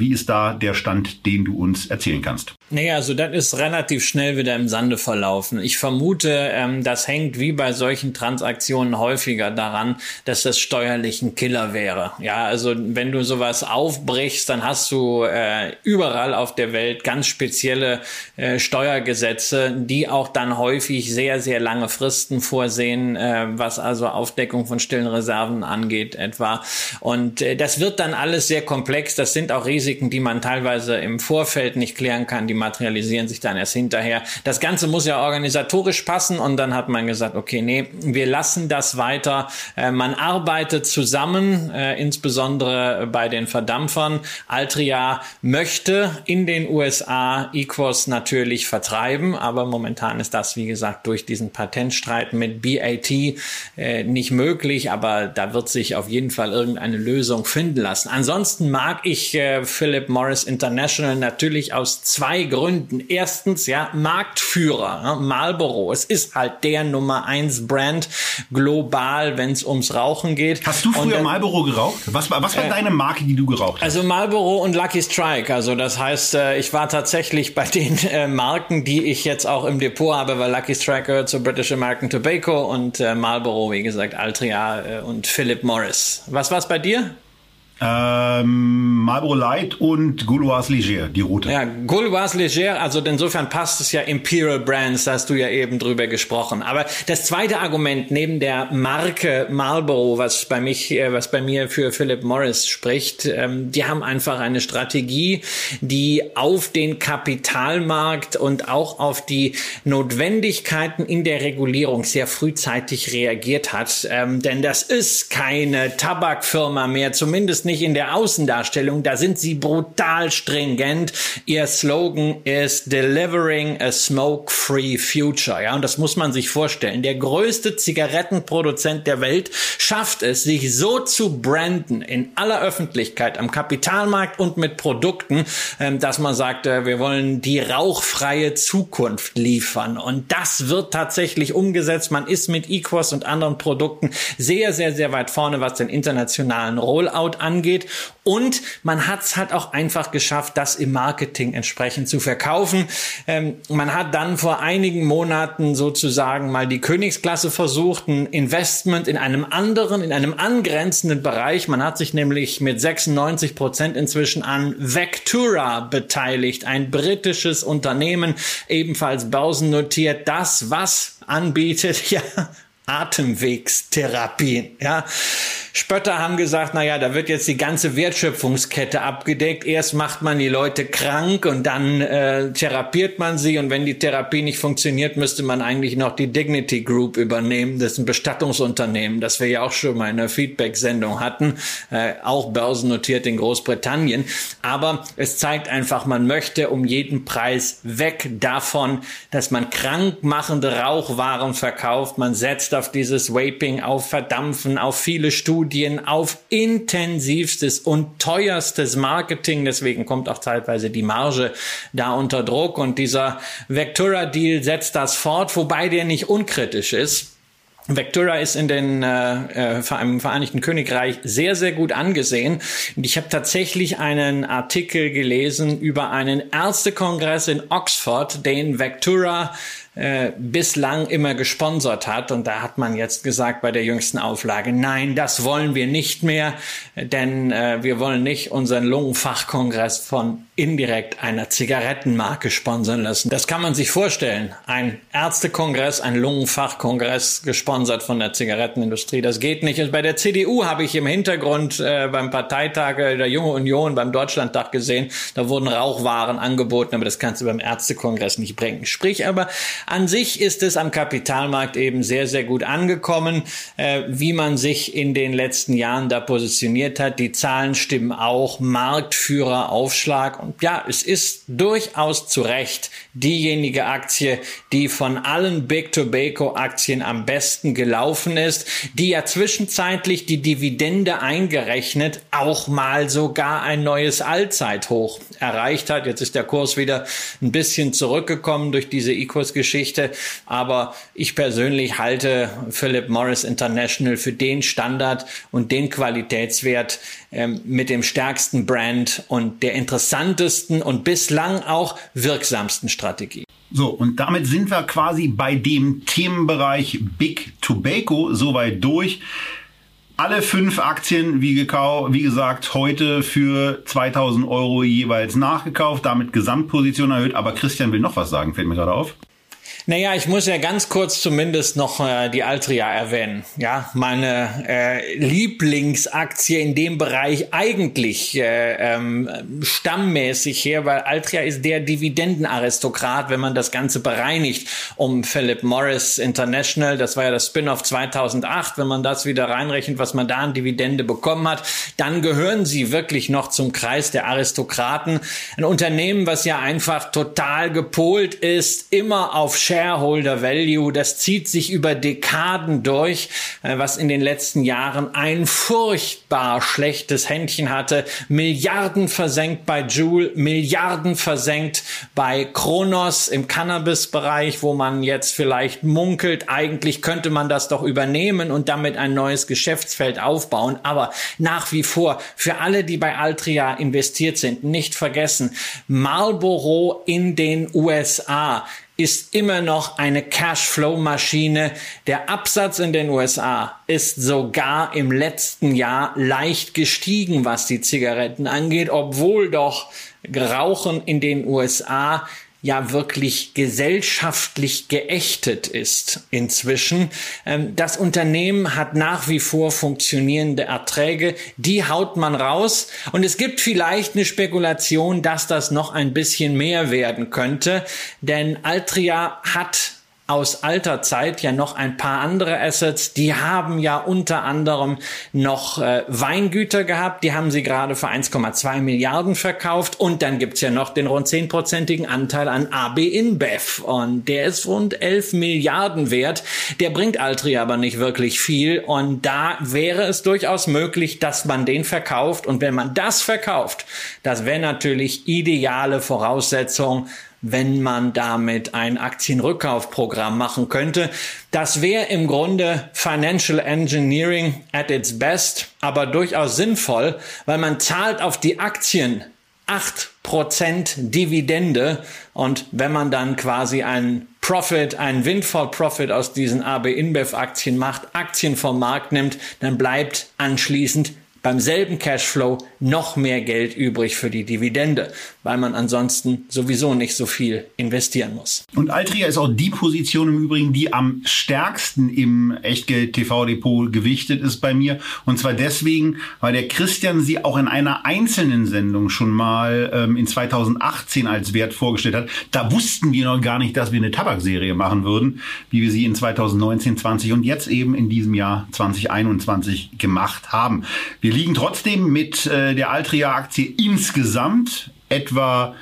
wie ist da der Stand, den du uns erzählen kannst? Naja, also das ist relativ schnell wieder im Sande verlaufen. Ich vermute, ähm, das hängt wie bei solchen Transaktionen häufiger daran, dass das steuerlich ein Killer wäre. Ja, also wenn du sowas aufbrichst, dann hast du äh, überall auf der Welt ganz spezielle äh, Steuergesetze, die auch dann häufig sehr, sehr lange Fristen vorsehen, äh, was also Aufdeckung von stillen Reserven angeht etwa. Und äh, das wird dann alles sehr komplex. Das sind auch Risiken, die man teilweise im Vorfeld nicht klären kann, die materialisieren sich dann erst hinterher. Das Ganze muss ja organisatorisch passen und dann hat man gesagt, okay, nee, wir lassen das weiter. Äh, man arbeitet zusammen, äh, insbesondere insbesondere bei den Verdampfern. Altria möchte in den USA Equos natürlich vertreiben, aber momentan ist das, wie gesagt, durch diesen Patentstreit mit BAT äh, nicht möglich, aber da wird sich auf jeden Fall irgendeine Lösung finden lassen. Ansonsten mag ich äh, Philip Morris International natürlich aus zwei Gründen. Erstens, ja, Marktführer, ja, Marlboro. Es ist halt der Nummer eins Brand global, wenn es ums Rauchen geht. Hast du früher dann, Marlboro geraucht? Was, was was war deine Marke, die du geraucht hast? Also Marlboro und Lucky Strike. Also das heißt, äh, ich war tatsächlich bei den äh, Marken, die ich jetzt auch im Depot habe, weil Lucky Strike gehört zu British American Tobacco und äh, Marlboro, wie gesagt, Altria und Philip Morris. Was war's bei dir? Ähm, Marlboro Light und Gauloise Leger, die rote. Ja, Gauloise Leger, also insofern passt es ja Imperial Brands, da hast du ja eben drüber gesprochen. Aber das zweite Argument neben der Marke Marlboro, was bei mich, äh, was bei mir für Philip Morris spricht, ähm, die haben einfach eine Strategie, die auf den Kapitalmarkt und auch auf die Notwendigkeiten in der Regulierung sehr frühzeitig reagiert hat. Ähm, denn das ist keine Tabakfirma mehr, zumindest nicht in der Außendarstellung, da sind sie brutal stringent. Ihr Slogan ist Delivering a Smoke-Free Future. Ja, und das muss man sich vorstellen. Der größte Zigarettenproduzent der Welt schafft es, sich so zu branden in aller Öffentlichkeit am Kapitalmarkt und mit Produkten, ähm, dass man sagt, äh, wir wollen die rauchfreie Zukunft liefern. Und das wird tatsächlich umgesetzt. Man ist mit Equos und anderen Produkten sehr, sehr, sehr weit vorne, was den internationalen Rollout angeht angeht. Und man hat es halt auch einfach geschafft, das im Marketing entsprechend zu verkaufen. Ähm, man hat dann vor einigen Monaten sozusagen mal die Königsklasse versucht, ein Investment in einem anderen, in einem angrenzenden Bereich. Man hat sich nämlich mit 96 Prozent inzwischen an Vectura beteiligt, ein britisches Unternehmen, ebenfalls börsennotiert, das was anbietet, ja, Atemwegstherapien, ja. Spötter haben gesagt, na ja, da wird jetzt die ganze Wertschöpfungskette abgedeckt. Erst macht man die Leute krank und dann äh, therapiert man sie und wenn die Therapie nicht funktioniert, müsste man eigentlich noch die Dignity Group übernehmen. Das ist ein Bestattungsunternehmen, das wir ja auch schon mal in einer Feedback-Sendung hatten, äh, auch börsennotiert in Großbritannien. Aber es zeigt einfach, man möchte um jeden Preis weg davon, dass man krankmachende Rauchwaren verkauft. Man setzt auf dieses Vaping, auf Verdampfen, auf viele Studien auf intensivstes und teuerstes Marketing. Deswegen kommt auch teilweise die Marge da unter Druck. Und dieser Vectura-Deal setzt das fort, wobei der nicht unkritisch ist. Vectura ist in den äh, äh im Vereinigten Königreich sehr sehr gut angesehen und ich habe tatsächlich einen Artikel gelesen über einen Ärztekongress in Oxford, den Vectura äh, bislang immer gesponsert hat. Und da hat man jetzt gesagt bei der jüngsten Auflage, nein, das wollen wir nicht mehr, denn äh, wir wollen nicht unseren Lungenfachkongress von indirekt einer Zigarettenmarke sponsern lassen. Das kann man sich vorstellen. Ein Ärztekongress, ein Lungenfachkongress gesponsert von der Zigarettenindustrie. Das geht nicht. Und bei der CDU habe ich im Hintergrund äh, beim Parteitag der Junge Union beim Deutschlandtag gesehen, da wurden Rauchwaren angeboten, aber das kannst du beim Ärztekongress nicht bringen. Sprich aber, an sich ist es am Kapitalmarkt eben sehr, sehr gut angekommen, äh, wie man sich in den letzten Jahren da positioniert hat. Die Zahlen stimmen auch. Marktführer Aufschlag. Und ja, es ist durchaus zu Recht diejenige Aktie, die von allen Big Tobacco Aktien am besten gelaufen ist, die ja zwischenzeitlich die Dividende eingerechnet auch mal sogar ein neues Allzeithoch erreicht hat. Jetzt ist der Kurs wieder ein bisschen zurückgekommen durch diese Ecos-Geschichte. Aber ich persönlich halte Philip Morris International für den Standard und den Qualitätswert ähm, mit dem stärksten Brand und der interessantesten und bislang auch wirksamsten Strategie. So, und damit sind wir quasi bei dem Themenbereich Big Tobacco soweit durch. Alle fünf Aktien, wie, gekau wie gesagt, heute für 2000 Euro jeweils nachgekauft, damit Gesamtposition erhöht. Aber Christian will noch was sagen, fällt mir gerade auf. Naja, ich muss ja ganz kurz zumindest noch äh, die Altria erwähnen. Ja, meine äh, Lieblingsaktie in dem Bereich eigentlich äh, ähm, stammmäßig her, weil Altria ist der Dividendenaristokrat, wenn man das Ganze bereinigt um Philip Morris International. Das war ja das Spin-off 2008. Wenn man das wieder reinrechnet, was man da an Dividende bekommen hat, dann gehören sie wirklich noch zum Kreis der Aristokraten. Ein Unternehmen, was ja einfach total gepolt ist, immer auf Shareholder Value, das zieht sich über Dekaden durch, äh, was in den letzten Jahren ein furchtbar schlechtes Händchen hatte. Milliarden versenkt bei Joule, Milliarden versenkt bei Kronos im Cannabis-Bereich, wo man jetzt vielleicht munkelt, eigentlich könnte man das doch übernehmen und damit ein neues Geschäftsfeld aufbauen. Aber nach wie vor, für alle, die bei Altria investiert sind, nicht vergessen, Marlboro in den USA ist immer noch eine Cashflow-Maschine. Der Absatz in den USA ist sogar im letzten Jahr leicht gestiegen, was die Zigaretten angeht, obwohl doch Rauchen in den USA ja wirklich gesellschaftlich geächtet ist inzwischen. Ähm, das Unternehmen hat nach wie vor funktionierende Erträge, die haut man raus und es gibt vielleicht eine Spekulation, dass das noch ein bisschen mehr werden könnte, denn Altria hat aus alter Zeit ja noch ein paar andere Assets. Die haben ja unter anderem noch äh, Weingüter gehabt. Die haben sie gerade für 1,2 Milliarden verkauft. Und dann gibt's ja noch den rund 10-prozentigen Anteil an AB InBev. Und der ist rund 11 Milliarden wert. Der bringt Altri aber nicht wirklich viel. Und da wäre es durchaus möglich, dass man den verkauft. Und wenn man das verkauft, das wäre natürlich ideale Voraussetzung wenn man damit ein Aktienrückkaufprogramm machen könnte. Das wäre im Grunde Financial Engineering at its best, aber durchaus sinnvoll, weil man zahlt auf die Aktien acht Prozent Dividende und wenn man dann quasi einen Profit, einen Windfall Profit aus diesen AB InBev Aktien macht, Aktien vom Markt nimmt, dann bleibt anschließend beim selben Cashflow noch mehr Geld übrig für die Dividende, weil man ansonsten sowieso nicht so viel investieren muss. Und Altria ist auch die Position im Übrigen, die am stärksten im Echtgeld-TV-Depot gewichtet ist bei mir. Und zwar deswegen, weil der Christian sie auch in einer einzelnen Sendung schon mal ähm, in 2018 als Wert vorgestellt hat. Da wussten wir noch gar nicht, dass wir eine Tabakserie machen würden, wie wir sie in 2019, 20 und jetzt eben in diesem Jahr 2021 gemacht haben. Wir liegen trotzdem mit äh, der Altria-Aktie insgesamt etwa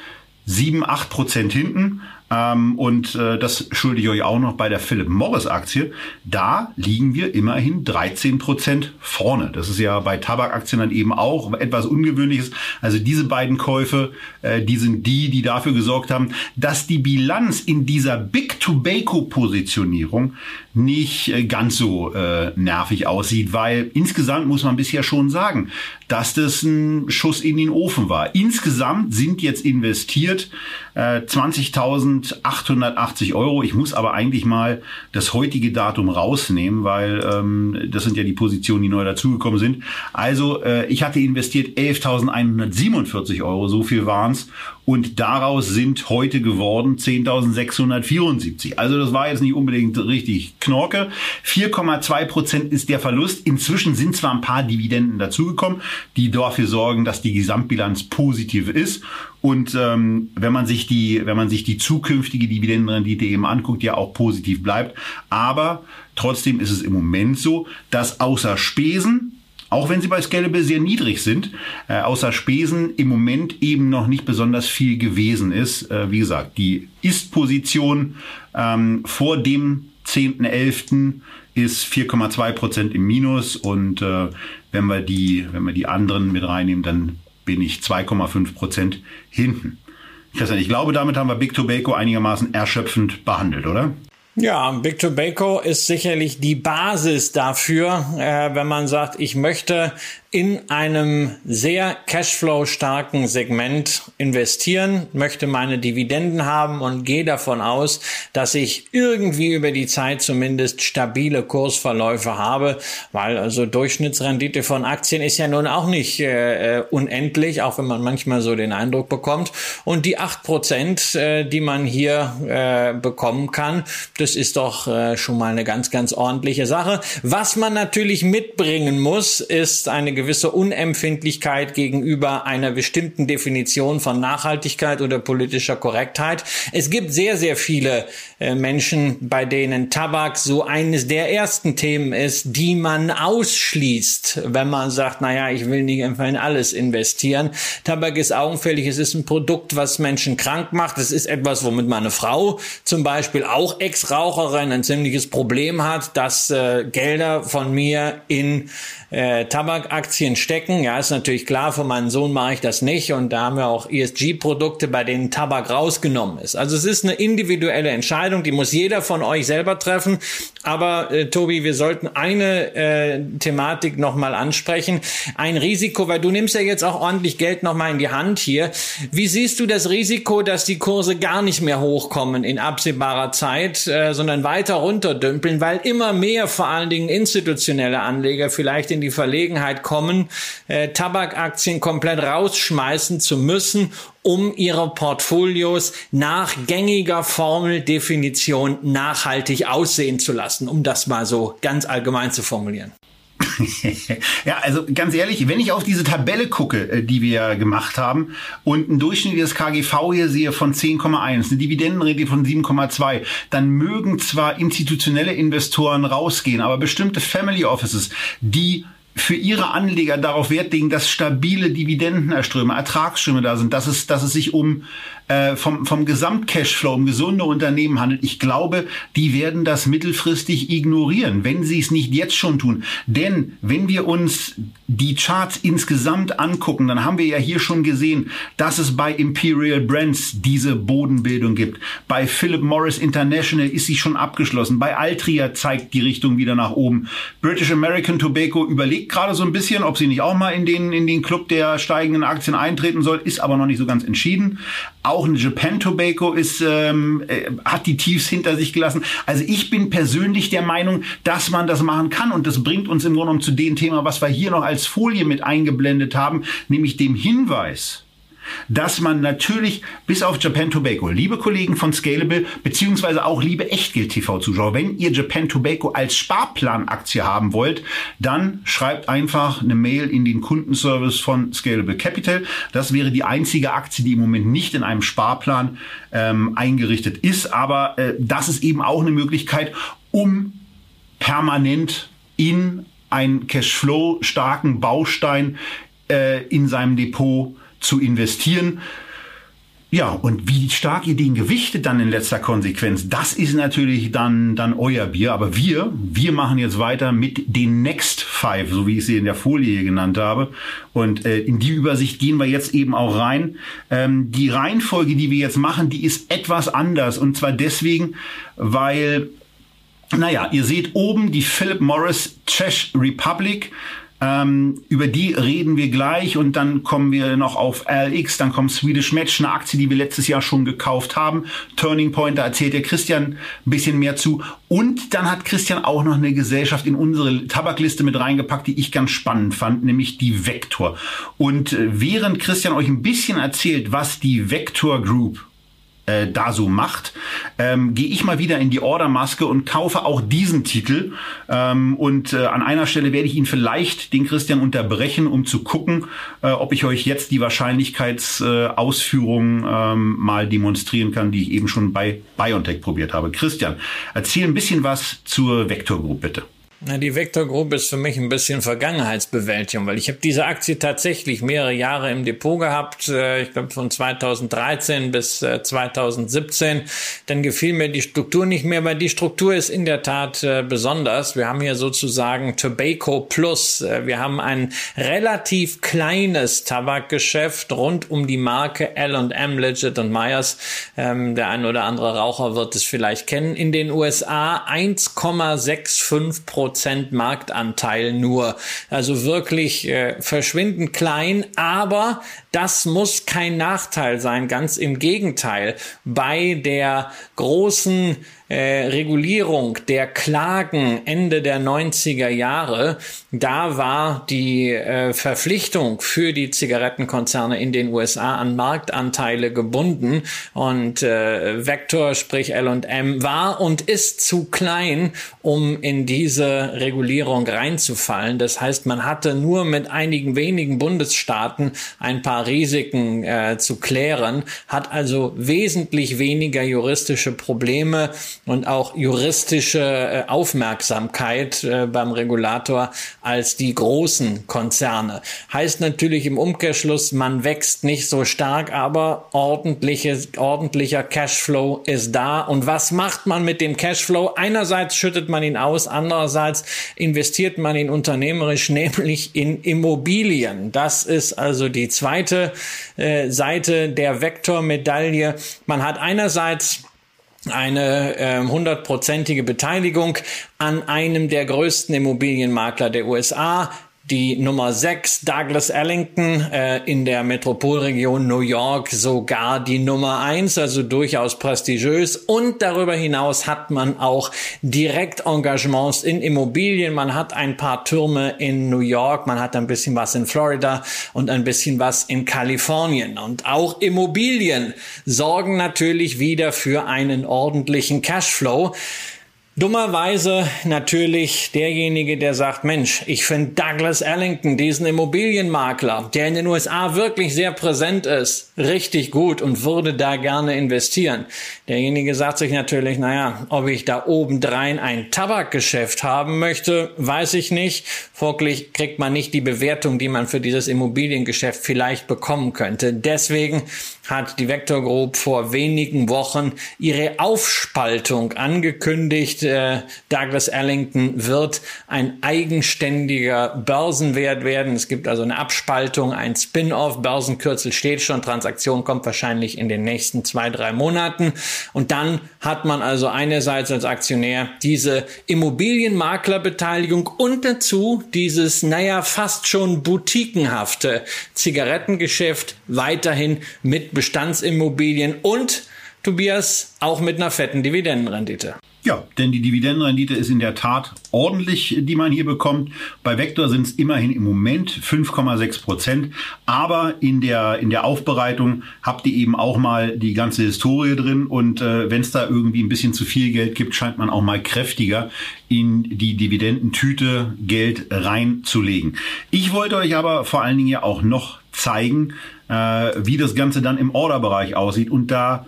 7, 8 Prozent hinten. Ähm, und äh, das schulde ich euch auch noch bei der Philip Morris Aktie. Da liegen wir immerhin 13 Prozent vorne. Das ist ja bei Tabakaktien dann eben auch etwas Ungewöhnliches. Also diese beiden Käufe, äh, die sind die, die dafür gesorgt haben, dass die Bilanz in dieser Big Tobacco Positionierung nicht äh, ganz so äh, nervig aussieht, weil insgesamt muss man bisher schon sagen, dass das ein Schuss in den Ofen war. Insgesamt sind jetzt investiert äh, 20.000 sind 880 Euro. Ich muss aber eigentlich mal das heutige Datum rausnehmen, weil ähm, das sind ja die Positionen, die neu dazugekommen sind. Also äh, ich hatte investiert 11.147 Euro, so viel waren's und daraus sind heute geworden 10.674. Also das war jetzt nicht unbedingt richtig Knorke. 4,2 Prozent ist der Verlust. Inzwischen sind zwar ein paar Dividenden dazugekommen, die dafür sorgen, dass die Gesamtbilanz positiv ist. Und ähm, wenn man sich die, wenn man sich die zukünftige Dividendenrendite eben anguckt, ja auch positiv bleibt. Aber trotzdem ist es im Moment so, dass außer Spesen auch wenn sie bei Scalable sehr niedrig sind, äh, außer Spesen im Moment eben noch nicht besonders viel gewesen ist. Äh, wie gesagt, die Ist-Position ähm, vor dem 10.11. ist 4,2 Prozent im Minus und äh, wenn wir die, wenn wir die anderen mit reinnehmen, dann bin ich 2,5 Prozent hinten. Ich glaube, damit haben wir Big Tobacco einigermaßen erschöpfend behandelt, oder? Ja, Big Tobacco ist sicherlich die Basis dafür, äh, wenn man sagt, ich möchte in einem sehr Cashflow-starken Segment investieren, möchte meine Dividenden haben und gehe davon aus, dass ich irgendwie über die Zeit zumindest stabile Kursverläufe habe, weil also Durchschnittsrendite von Aktien ist ja nun auch nicht äh, äh unendlich, auch wenn man manchmal so den Eindruck bekommt. Und die acht Prozent, äh, die man hier äh, bekommen kann, das ist doch äh, schon mal eine ganz, ganz ordentliche Sache. Was man natürlich mitbringen muss, ist eine gewisse Unempfindlichkeit gegenüber einer bestimmten Definition von Nachhaltigkeit oder politischer Korrektheit. Es gibt sehr, sehr viele äh, Menschen, bei denen Tabak so eines der ersten Themen ist, die man ausschließt, wenn man sagt, naja, ich will nicht einfach in alles investieren. Tabak ist augenfällig, es ist ein Produkt, was Menschen krank macht. Es ist etwas, womit meine Frau zum Beispiel auch Ex-Raucherin ein ziemliches Problem hat, dass äh, Gelder von mir in äh, Tabakaktien stecken. Ja, ist natürlich klar, für meinen Sohn mache ich das nicht und da haben wir auch ESG-Produkte, bei denen Tabak rausgenommen ist. Also es ist eine individuelle Entscheidung, die muss jeder von euch selber treffen. Aber äh, Tobi, wir sollten eine äh, Thematik nochmal ansprechen. Ein Risiko, weil du nimmst ja jetzt auch ordentlich Geld nochmal in die Hand hier. Wie siehst du das Risiko, dass die Kurse gar nicht mehr hochkommen in absehbarer Zeit, äh, sondern weiter runterdümpeln, weil immer mehr vor allen Dingen institutionelle Anleger vielleicht in die Verlegenheit kommen, äh, Tabakaktien komplett rausschmeißen zu müssen, um ihre Portfolios nach gängiger Formeldefinition nachhaltig aussehen zu lassen, um das mal so ganz allgemein zu formulieren. ja, also ganz ehrlich, wenn ich auf diese Tabelle gucke, äh, die wir gemacht haben und ein durchschnittliches KGV hier sehe von 10,1, eine Dividendenrendite von 7,2, dann mögen zwar institutionelle Investoren rausgehen, aber bestimmte Family Offices, die für ihre Anleger darauf Wert legen, dass stabile Dividendenerströme, Ertragsströme da sind, dass es, dass es sich um äh, vom, vom Gesamtcashflow um gesunde Unternehmen handelt. Ich glaube, die werden das mittelfristig ignorieren, wenn sie es nicht jetzt schon tun. Denn wenn wir uns die Charts insgesamt angucken, dann haben wir ja hier schon gesehen, dass es bei Imperial Brands diese Bodenbildung gibt. Bei Philip Morris International ist sie schon abgeschlossen. Bei Altria zeigt die Richtung wieder nach oben. British American Tobacco überlegt gerade so ein bisschen, ob sie nicht auch mal in den, in den Club der steigenden Aktien eintreten soll, ist aber noch nicht so ganz entschieden. Auch ein Japan Tobacco ist, ähm, äh, hat die Tiefs hinter sich gelassen. Also ich bin persönlich der Meinung, dass man das machen kann. Und das bringt uns im Grunde genommen zu dem Thema, was wir hier noch als Folie mit eingeblendet haben, nämlich dem Hinweis, dass man natürlich bis auf Japan Tobacco, liebe Kollegen von Scalable, beziehungsweise auch liebe Echtgeld-TV-Zuschauer, wenn ihr Japan Tobacco als Sparplanaktie haben wollt, dann schreibt einfach eine Mail in den Kundenservice von Scalable Capital. Das wäre die einzige Aktie, die im Moment nicht in einem Sparplan ähm, eingerichtet ist. Aber äh, das ist eben auch eine Möglichkeit, um permanent in einen Cashflow starken Baustein äh, in seinem Depot zu investieren. Ja, und wie stark ihr den gewichtet dann in letzter Konsequenz, das ist natürlich dann, dann euer Bier. Aber wir, wir machen jetzt weiter mit den Next Five, so wie ich sie in der Folie hier genannt habe. Und äh, in die Übersicht gehen wir jetzt eben auch rein. Ähm, die Reihenfolge, die wir jetzt machen, die ist etwas anders. Und zwar deswegen, weil, naja, ihr seht oben die Philip Morris Czech Republic Ähm, über die reden wir gleich und dann kommen wir noch auf LX, dann kommt Swedish Match, eine Aktie, die wir letztes Jahr schon gekauft haben. Turning Point, da erzählt der Christian ein bisschen mehr zu. Und dann hat Christian auch noch eine Gesellschaft in unsere Tabakliste mit reingepackt, die ich ganz spannend fand, nämlich die Vector. Und äh, während Christian euch ein bisschen erzählt, was die Vector Group äh, da so macht, ähm, gehe ich mal wieder in die Ordermaske und kaufe auch diesen Titel. Ähm, und äh, an einer Stelle werde ich ihn vielleicht, den Christian, unterbrechen, um zu gucken, äh, ob ich euch jetzt die Wahrscheinlichkeitsausführungen äh, ähm, mal demonstrieren kann, die ich eben schon bei BioNTech probiert habe. Christian, erzähl ein bisschen was zur Vector Group, bitte. Na, die Vector Group ist für mich ein bisschen Vergangenheitsbewältigung, weil ich habe diese Aktie tatsächlich mehrere Jahre im Depot gehabt, äh, ich glaube von 2013 bis 2017. Äh, Dann gefiel mir die Struktur nicht mehr, weil die Struktur ist in der Tat äh, besonders. Wir haben hier sozusagen Tobacco Plus. Wir haben ein relativ kleines Tabakgeschäft rund um die Marke L&M, Legit und Myers. Ähm, der ein oder andere Raucher wird es vielleicht kennen. In den USA 1,65 Prozent Prozent Marktanteil nur. Also wirklich äh, verschwindend klein, aber das muss kein Nachteil sein, ganz im Gegenteil. Bei der großen äh, Regulierung der Klagen Ende der 90er Jahre, da war die äh, Verpflichtung für die Zigarettenkonzerne in den USA an Marktanteile gebunden und äh, Vector, sprich L&M, war und ist zu klein, um in diese Regulierung reinzufallen. Das heißt, man hatte nur mit einigen wenigen Bundesstaaten ein paar Risiken äh, zu klären, hat also wesentlich weniger juristische Probleme und auch juristische äh, Aufmerksamkeit äh, beim Regulator als die großen Konzerne. Heißt natürlich im Umkehrschluss, man wächst nicht so stark, aber ordentliches, ordentlicher Cashflow ist da. Und was macht man mit dem Cashflow? Einerseits schüttet man ihn aus, andererseits investiert man ihn unternehmerisch, nämlich in Immobilien. Das ist also die zweite äh, Seite der Vektormedaille. Man hat einerseits eine ähm, hundertprozentige äh, Beteiligung an einem der größten Immobilienmakler der USA, die Nummer 6 Douglas Ellington äh, in der Metropolregion New York sogar die Nummer 1, also durchaus prestigiös. Und darüber hinaus hat man auch Direktengagements in Immobilien. Man hat ein paar Türme in New York, man hat ein bisschen was in Florida und ein bisschen was in Kalifornien. Und auch Immobilien sorgen natürlich wieder für einen ordentlichen Cashflow. Dummerweise natürlich derjenige, der sagt, Mensch, ich finde Douglas Ellington, diesen Immobilienmakler, der in den USA wirklich sehr präsent ist, richtig gut und würde da gerne investieren. Derjenige sagt sich natürlich, naja, ob ich da obendrein ein Tabakgeschäft haben möchte, weiß ich nicht. Folglich kriegt man nicht die Bewertung, die man für dieses Immobiliengeschäft vielleicht bekommen könnte. Deswegen hat die Vector Group vor wenigen Wochen ihre Aufspaltung angekündigt. Äh, Douglas Ellington wird ein eigenständiger Börsenwert werden. Es gibt also eine Abspaltung, ein Spin-off. Börsenkürzel steht schon. Transaktion kommt wahrscheinlich in den nächsten zwei, drei Monaten. Und dann hat man also einerseits als Aktionär diese Immobilienmaklerbeteiligung und dazu dieses, naja, fast schon boutiquenhafte Zigarettengeschäft weiterhin mit Bestandsimmobilien und Tobias auch mit einer fetten Dividendenrendite. Ja, denn die Dividendenrendite ist in der Tat ordentlich, die man hier bekommt. Bei Vector sind es immerhin im Moment 5,6 Prozent. Aber in der, in der Aufbereitung habt ihr eben auch mal die ganze Historie drin. Und äh, wenn es da irgendwie ein bisschen zu viel Geld gibt, scheint man auch mal kräftiger in die Dividendentüte Geld reinzulegen. Ich wollte euch aber vor allen Dingen ja auch noch zeigen, äh, wie das Ganze dann im Orderbereich aussieht. Und da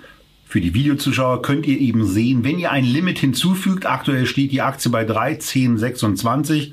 für die Videozuschauer könnt ihr eben sehen, wenn ihr ein Limit hinzufügt, aktuell steht die Aktie bei 13,26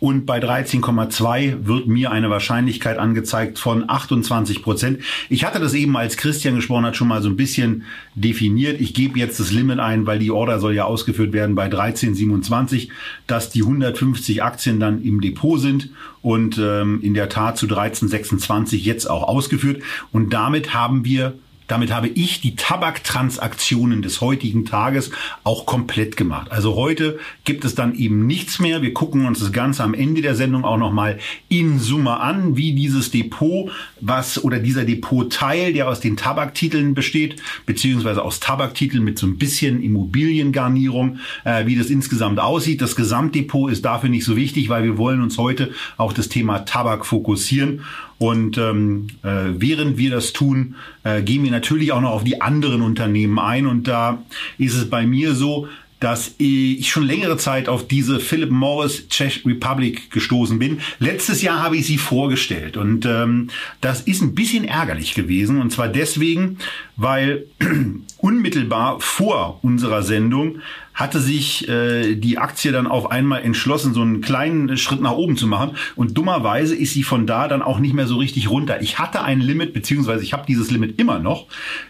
und bei 13,2 wird mir eine Wahrscheinlichkeit angezeigt von 28 Prozent. Ich hatte das eben, als Christian gesprochen hat, schon mal so ein bisschen definiert. Ich gebe jetzt das Limit ein, weil die Order soll ja ausgeführt werden bei 13,27, dass die 150 Aktien dann im Depot sind und ähm, in der Tat zu 13,26 jetzt auch ausgeführt. Und damit haben wir damit habe ich die Tabaktransaktionen des heutigen Tages auch komplett gemacht. Also heute gibt es dann eben nichts mehr. Wir gucken uns das Ganze am Ende der Sendung auch nochmal in Summe an, wie dieses Depot, was oder dieser Depotteil, der aus den Tabaktiteln besteht, beziehungsweise aus Tabaktiteln mit so ein bisschen Immobiliengarnierung, äh, wie das insgesamt aussieht. Das Gesamtdepot ist dafür nicht so wichtig, weil wir wollen uns heute auf das Thema Tabak fokussieren. Und ähm, äh, während wir das tun, äh, gehen wir natürlich auch noch auf die anderen Unternehmen ein. Und da ist es bei mir so, dass ich schon längere Zeit auf diese Philip Morris Czech Republic gestoßen bin. Letztes Jahr habe ich sie vorgestellt und ähm, das ist ein bisschen ärgerlich gewesen und zwar deswegen, weil unmittelbar vor unserer Sendung hatte sich äh, die Aktie dann auf einmal entschlossen, so einen kleinen Schritt nach oben zu machen. Und dummerweise ist sie von da dann auch nicht mehr so richtig runter. Ich hatte ein Limit, beziehungsweise ich habe dieses Limit immer noch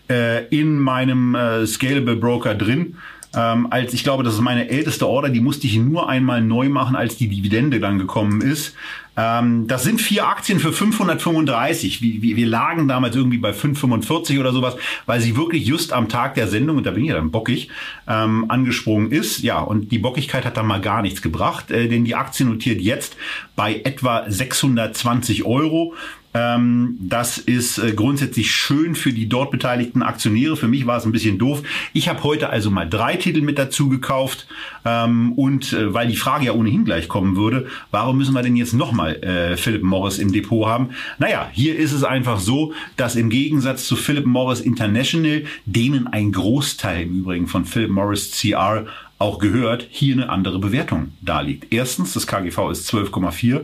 äh, in meinem äh, Scalable Broker drin ähm, als ich glaube, das ist meine älteste Order, die musste ich nur einmal neu machen, als die Dividende dann gekommen ist. Ähm, das sind vier Aktien für 535. Wir, wir lagen damals irgendwie bei 545 oder sowas, weil sie wirklich just am Tag der Sendung, und da bin ich ja dann bockig, ähm, angesprungen ist. Ja, und die Bockigkeit hat dann mal gar nichts gebracht, äh, denn die Aktie notiert jetzt bei etwa 620 Euro. Ähm, das ist äh, grundsätzlich schön für die dort beteiligten Aktionäre. Für mich war es ein bisschen doof. Ich habe heute also mal drei Titel mit dazu gekauft. Ähm, und äh, weil die Frage ja ohnehin gleich kommen würde, warum müssen wir denn jetzt nochmal äh, Philip Morris im Depot haben? Naja, hier ist es einfach so, dass im Gegensatz zu Philip Morris International, denen ein Großteil im Übrigen von Philip Morris CR auch gehört, hier eine andere Bewertung darliegt. Erstens, das KGV ist 12,4.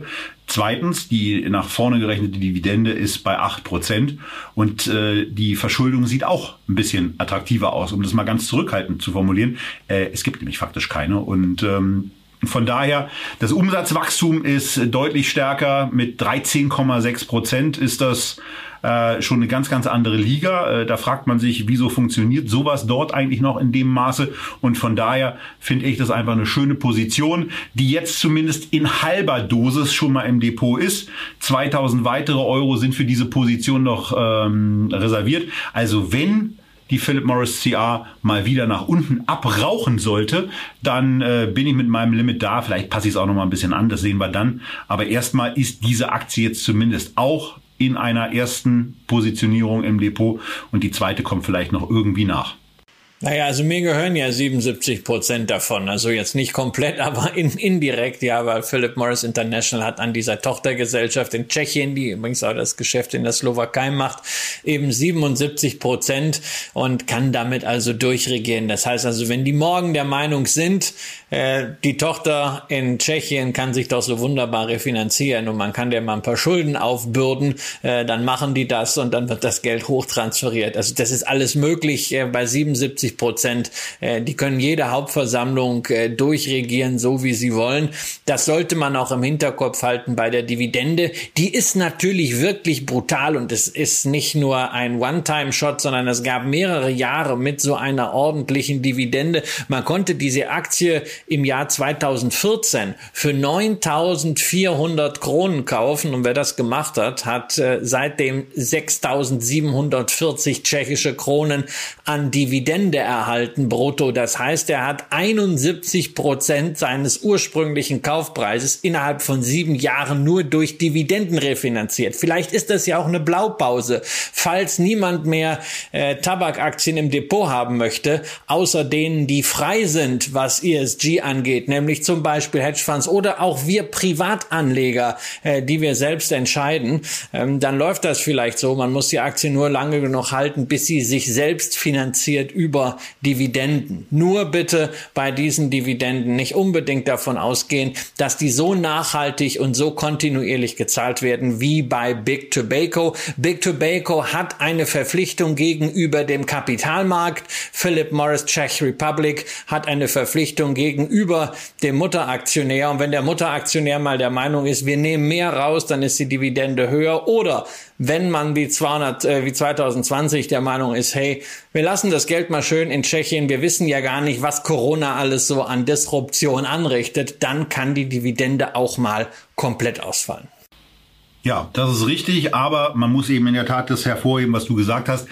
Zweitens, die nach vorne gerechnete Dividende ist bei 8 Prozent und äh, die Verschuldung sieht auch ein bisschen attraktiver aus, um das mal ganz zurückhaltend zu formulieren. Äh, es gibt nämlich faktisch keine und ähm, von daher, das Umsatzwachstum ist deutlich stärker. Mit 13,6 Prozent ist das äh, schon eine ganz, ganz andere Liga. Äh, da fragt man sich, wieso funktioniert sowas dort eigentlich noch in dem Maße? Und von daher finde ich das einfach eine schöne Position, die jetzt zumindest in halber Dosis schon mal im Depot ist. 2000 weitere Euro sind für diese Position noch ähm, reserviert. Also wenn die Philip Morris CR mal wieder nach unten abrauchen sollte, dann äh, bin ich mit meinem Limit da. Vielleicht passe ich es auch noch mal ein bisschen an, das sehen wir dann. Aber erstmal ist diese Aktie jetzt zumindest auch in einer ersten Positionierung im Depot und die zweite kommt vielleicht noch irgendwie nach. Naja, also mir gehören ja 77 Prozent davon. Also jetzt nicht komplett, aber in, indirekt, ja, weil Philip Morris International hat an dieser Tochtergesellschaft in Tschechien, die übrigens auch das Geschäft in der Slowakei macht, eben 77 Prozent und kann damit also durchregieren. Das heißt also, wenn die morgen der Meinung sind, äh, die Tochter in Tschechien kann sich doch so wunderbar refinanzieren und man kann der mal ein paar Schulden aufbürden, äh, dann machen die das und dann wird das Geld hochtransferiert. Also das ist alles möglich äh, bei 77 50 Prozent. Äh, die können jede Hauptversammlung äh, durchregieren, so wie sie wollen. Das sollte man auch im Hinterkopf halten bei der Dividende. Die ist natürlich wirklich brutal und es ist nicht nur ein One-Time-Shot, sondern es gab mehrere Jahre mit so einer ordentlichen Dividende. Man konnte diese Aktie im Jahr 2014 für 9.400 Kronen kaufen und wer das gemacht hat, hat äh, seitdem 6.740 tschechische Kronen an Dividende erhalten brutto. Das heißt, er hat 71 Prozent seines ursprünglichen Kaufpreises innerhalb von sieben Jahren nur durch Dividenden refinanziert. Vielleicht ist das ja auch eine Blaupause, falls niemand mehr äh, Tabakaktien im Depot haben möchte, außer denen, die frei sind, was ESG angeht, nämlich zum Beispiel Hedgefonds oder auch wir Privatanleger, äh, die wir selbst entscheiden, ähm, dann läuft das vielleicht so. Man muss die Aktie nur lange genug halten, bis sie sich selbst finanziert über Dividenden. Nur bitte bei diesen Dividenden nicht unbedingt davon ausgehen, dass die so nachhaltig und so kontinuierlich gezahlt werden wie bei Big Tobacco. Big Tobacco hat eine Verpflichtung gegenüber dem Kapitalmarkt. Philip Morris Czech Republic hat eine Verpflichtung gegenüber dem Mutteraktionär. Und wenn der Mutteraktionär mal der Meinung ist, wir nehmen mehr raus, dann ist die Dividende höher. Oder wenn man wie 200, äh, wie 2020 der Meinung ist, hey, wir lassen das Geld mal schön in Tschechien, wir wissen ja gar nicht, was Corona alles so an Disruption anrichtet, dann kann die Dividende auch mal komplett ausfallen. Ja, das ist richtig, aber man muss eben in der Tat das hervorheben, was du gesagt hast.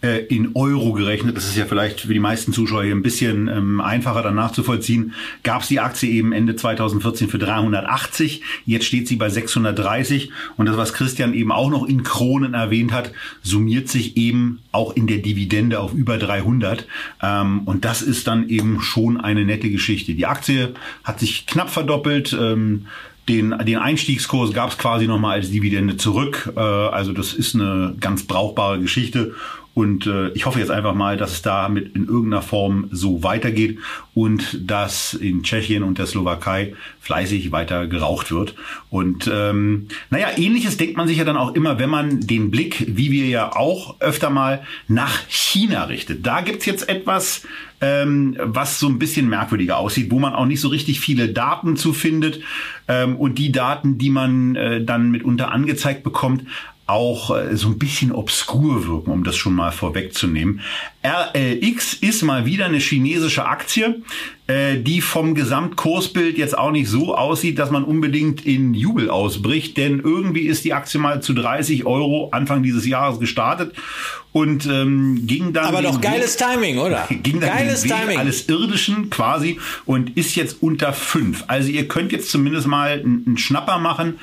Äh, in Euro gerechnet, das ist ja vielleicht für die meisten Zuschauer hier ein bisschen ähm, einfacher dann nachzuvollziehen, gab es die Aktie eben Ende 2014 für 380, jetzt steht sie bei 630 und das, was Christian eben auch noch in Kronen erwähnt hat, summiert sich eben auch in der Dividende auf über 300 ähm, und das ist dann eben schon eine nette Geschichte. Die Aktie hat sich knapp verdoppelt, ähm, den, den Einstiegskurs gab es quasi nochmal als Dividende zurück. Äh, also das ist eine ganz brauchbare Geschichte. Und äh, ich hoffe jetzt einfach mal, dass es damit in irgendeiner Form so weitergeht und dass in Tschechien und der Slowakei fleißig weiter geraucht wird. Und ähm, naja, ähnliches denkt man sich ja dann auch immer, wenn man den Blick, wie wir ja auch öfter mal, nach China richtet. Da gibt's jetzt etwas, ähm, was so ein bisschen merkwürdiger aussieht, wo man auch nicht so richtig viele Daten zu findet. Ähm, und die Daten, die man äh, dann mitunter angezeigt bekommt, auch äh, so ein bisschen obskur wirken, um das schon mal vorwegzunehmen. RLX ist mal wieder eine chinesische Aktie, äh, die vom Gesamtkursbild jetzt auch nicht so aussieht, dass man unbedingt in Jubel ausbricht, denn irgendwie ist die Aktie mal zu 30 Euro Anfang dieses Jahres gestartet und ähm, ging dann aber doch geiles Weg, Timing, oder? Ging dann geiles den Weg Timing. alles Irdischen quasi und ist jetzt unter fünf. Also ihr könnt jetzt zumindest mal einen Schnapper machen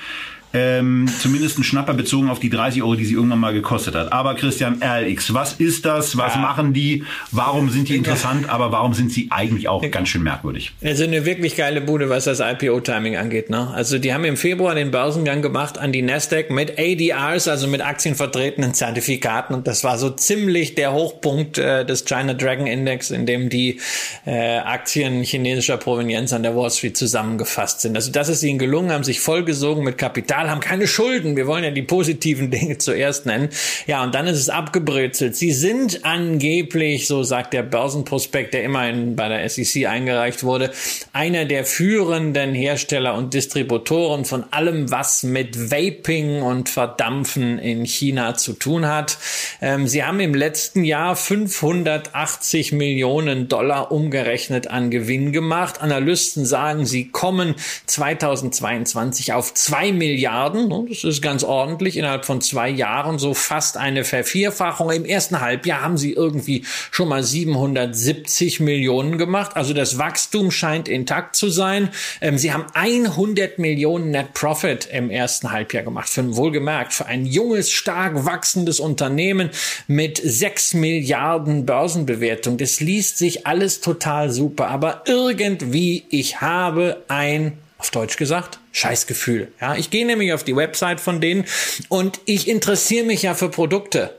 ähm, zumindest ein Schnapper bezogen auf die 30 Euro, die sie irgendwann mal gekostet hat. Aber Christian, RLX, was ist das? Was ja. machen die? Warum sind die interessant? Aber warum sind sie eigentlich auch ganz schön merkwürdig? Also eine wirklich geile Bude, was das IPO-Timing angeht. Ne? Also die haben im Februar den Börsengang gemacht an die Nasdaq mit ADRs, also mit aktienvertretenen Zertifikaten. Und das war so ziemlich der Hochpunkt äh, des China Dragon Index, in dem die äh, Aktien chinesischer Provenienz an der Wall Street zusammengefasst sind. Also das ist ihnen gelungen, haben sich vollgesogen mit Kapital Kapital, haben keine Schulden. Wir wollen ja die positiven Dinge zuerst nennen. Ja, und dann ist es abgebrezelt. Sie sind angeblich, so sagt der Börsenprospekt, der immerhin bei der SEC eingereicht wurde, einer der führenden Hersteller und Distributoren von allem, was mit Vaping und Verdampfen in China zu tun hat. Ähm, sie haben im letzten Jahr 580 Millionen Dollar umgerechnet an Gewinn gemacht. Analysten sagen, sie kommen 2022 auf zwei Milliarden Milliarden. Ne? Das ist ganz ordentlich. Innerhalb von zwei Jahren so fast eine Vervierfachung. Im ersten Halbjahr haben sie irgendwie schon mal 770 Millionen gemacht. Also das Wachstum scheint intakt zu sein. Ähm, sie haben 100 Millionen Net Profit im ersten Halbjahr gemacht. Für, wohlgemerkt, für ein junges, stark wachsendes Unternehmen mit 6 Milliarden Börsenbewertung. Das liest sich alles total super. Aber irgendwie, ich habe ein auf Deutsch gesagt, Scheißgefühl. Ja, ich gehe nämlich auf die Website von denen und ich interessiere mich ja für Produkte.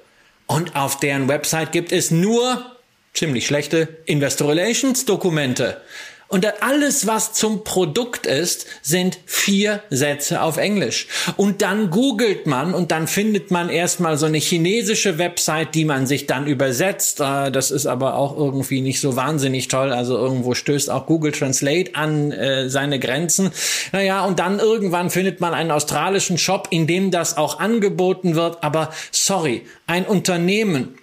Und auf deren Website gibt es nur ziemlich schlechte Investor Relations Dokumente. Und alles, was zum Produkt ist, sind vier Sätze auf Englisch. Und dann googelt man und dann findet man erstmal so eine chinesische Website, die man sich dann übersetzt. Äh, das ist aber auch irgendwie nicht so wahnsinnig toll. Also irgendwo stößt auch Google Translate an äh, seine Grenzen. Naja, und dann irgendwann findet man einen australischen Shop, in dem das auch angeboten wird. Aber sorry, ein Unternehmen,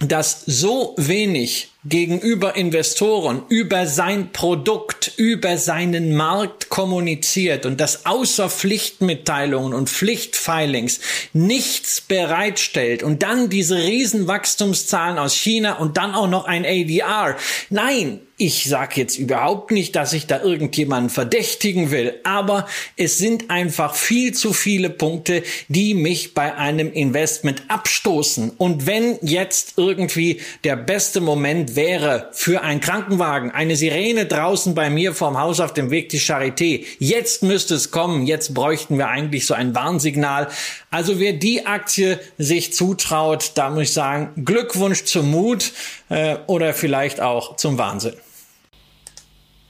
das so wenig gegenüber Investoren über sein Produkt, über seinen Markt kommuniziert und das außer Pflichtmitteilungen und Pflichtfilings nichts bereitstellt und dann diese Riesenwachstumszahlen aus China und dann auch noch ein ADR. Nein, ich sage jetzt überhaupt nicht, dass ich da irgendjemanden verdächtigen will, aber es sind einfach viel zu viele Punkte, die mich bei einem Investment abstoßen. Und wenn jetzt irgendwie der beste Moment wäre für einen Krankenwagen, eine Sirene draußen bei mir vorm Haus auf dem Weg die Charité, jetzt müsste es kommen, jetzt bräuchten wir eigentlich so ein Warnsignal. Also wer die Aktie sich zutraut, da muss ich sagen, Glückwunsch zum Mut äh, oder vielleicht auch zum Wahnsinn.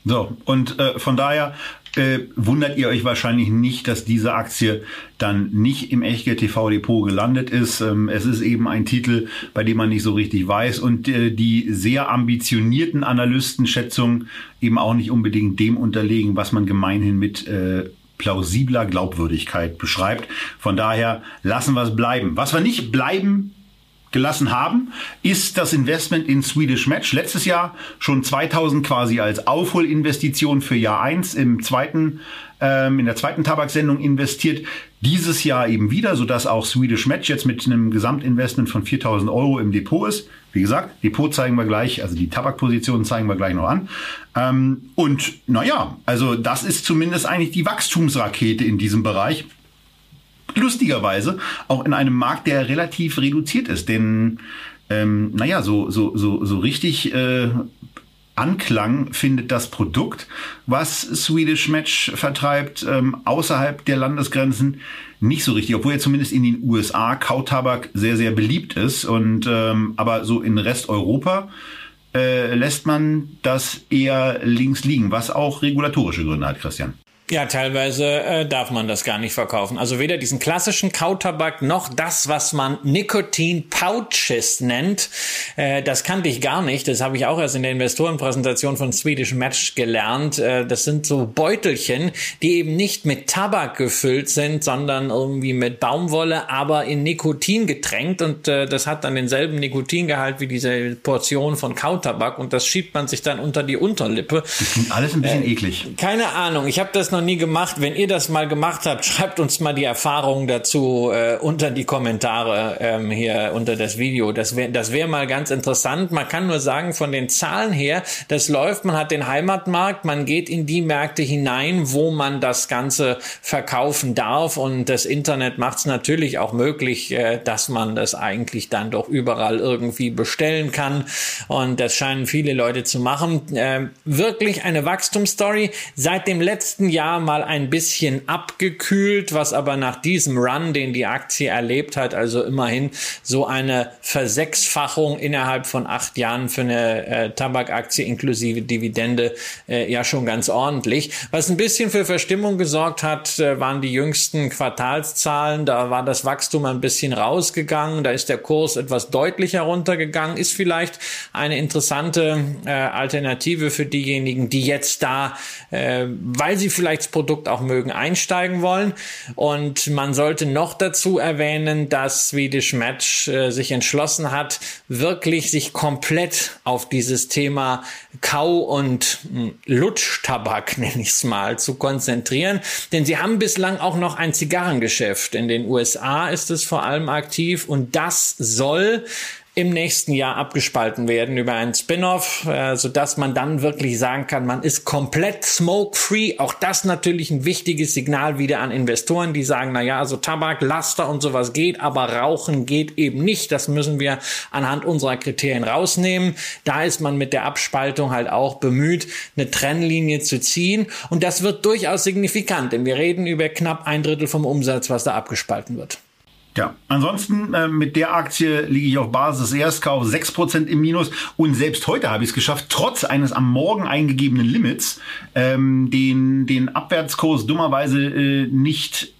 So, und äh, von daher äh, wundert ihr euch wahrscheinlich nicht, dass diese Aktie dann nicht im Echtgeld TV Depot gelandet ist. Ähm, es ist eben ein Titel, bei dem man nicht so richtig weiß und äh, die sehr ambitionierten Analystenschätzungen eben auch nicht unbedingt dem unterlegen, was man gemeinhin mit äh, plausibler Glaubwürdigkeit beschreibt. Von daher lassen wir es bleiben. Was wir nicht bleiben gelassen haben, ist das Investment in Swedish Match. Letztes Jahr schon 2000 quasi als Aufholinvestition für Jahr 1 im zweiten, ähm, in der zweiten Tabaksendung investiert. Dieses Jahr eben wieder, sodass auch Swedish Match jetzt mit einem Gesamtinvestment von 4000 Euro im Depot ist. Wie gesagt, Depot zeigen wir gleich, also die Tabakpositionen zeigen wir gleich noch an. Ähm, und naja, also das ist zumindest eigentlich die Wachstumsrakete in diesem Bereich lustigerweise auch in einem Markt, der relativ reduziert ist. Denn, ähm, naja, so, so, so, so richtig äh, Anklang findet das Produkt, was Swedish Match vertreibt, ähm, außerhalb der Landesgrenzen nicht so richtig, obwohl er zumindest in den USA Kautabak sehr, sehr beliebt ist. Und ähm, aber so in Resteuropa äh, lässt man das eher links liegen, was auch regulatorische Gründe hat, Christian. Ja, teilweise äh, darf man das gar nicht verkaufen. Also weder diesen klassischen Kautabak noch das, was man Nikotin-Pouches nennt. Äh, das kannte ich gar nicht. Das habe ich auch erst in der Investorenpräsentation von Swedish Match gelernt. Äh, das sind so Beutelchen, die eben nicht mit Tabak gefüllt sind, sondern irgendwie mit Baumwolle, aber in Nikotin getränkt. Und äh, das hat dann denselben Nikotingehalt wie diese Portion von Kautabak. Und das schiebt man sich dann unter die Unterlippe. Das klingt alles ein bisschen äh, eklig. Keine Ahnung. Ich habe das noch noch nie gemacht. Wenn ihr das mal gemacht habt, schreibt uns mal die Erfahrungen dazu äh, unter die Kommentare ähm, hier unter das Video. Das wäre das wäre mal ganz interessant. Man kann nur sagen, von den Zahlen her, das läuft, man hat den Heimatmarkt, man geht in die Märkte hinein, wo man das Ganze verkaufen darf und das Internet macht es natürlich auch möglich, äh, dass man das eigentlich dann doch überall irgendwie bestellen kann und das scheinen viele Leute zu machen. Äh, wirklich eine Wachstumsstory. Seit dem letzten Jahr Jahr mal ein bisschen abgekühlt, was aber nach diesem Run, den die Aktie erlebt hat, also immerhin so eine Versechsfachung innerhalb von acht Jahren für eine äh, Tabakaktie inklusive Dividende äh, ja schon ganz ordentlich. Was ein bisschen für Verstimmung gesorgt hat, äh, waren die jüngsten Quartalszahlen. Da war das Wachstum ein bisschen rausgegangen. Da ist der Kurs etwas deutlicher runtergegangen. Ist vielleicht eine interessante äh, Alternative für diejenigen, die jetzt da, äh, weil sie vielleicht Sicherheitsprodukt auch mögen, einsteigen wollen. Und man sollte noch dazu erwähnen, dass Swedish Match äh, sich entschlossen hat, wirklich sich komplett auf dieses Thema Kau- und hm, Lutschtabak, nenne ich es mal, zu konzentrieren. Denn sie haben bislang auch noch ein Zigarrengeschäft. In den USA ist es vor allem aktiv und das soll im nächsten Jahr abgespalten werden über einen Spin-off, äh, so dass man dann wirklich sagen kann, man ist komplett smoke-free. Auch das natürlich ein wichtiges Signal wieder an Investoren, die sagen, na ja, also Tabak, Laster und sowas geht, aber Rauchen geht eben nicht. Das müssen wir anhand unserer Kriterien rausnehmen. Da ist man mit der Abspaltung halt auch bemüht, eine Trennlinie zu ziehen. Und das wird durchaus signifikant, denn wir reden über knapp ein Drittel vom Umsatz, was da abgespalten wird. Ja, ansonsten äh, mit der Aktie liege ich auf Basis des Erstkaufs 6% im Minus. Und selbst heute habe ich es geschafft, trotz eines am Morgen eingegebenen Limits, ähm, den, den Abwärtskurs dummerweise äh, nicht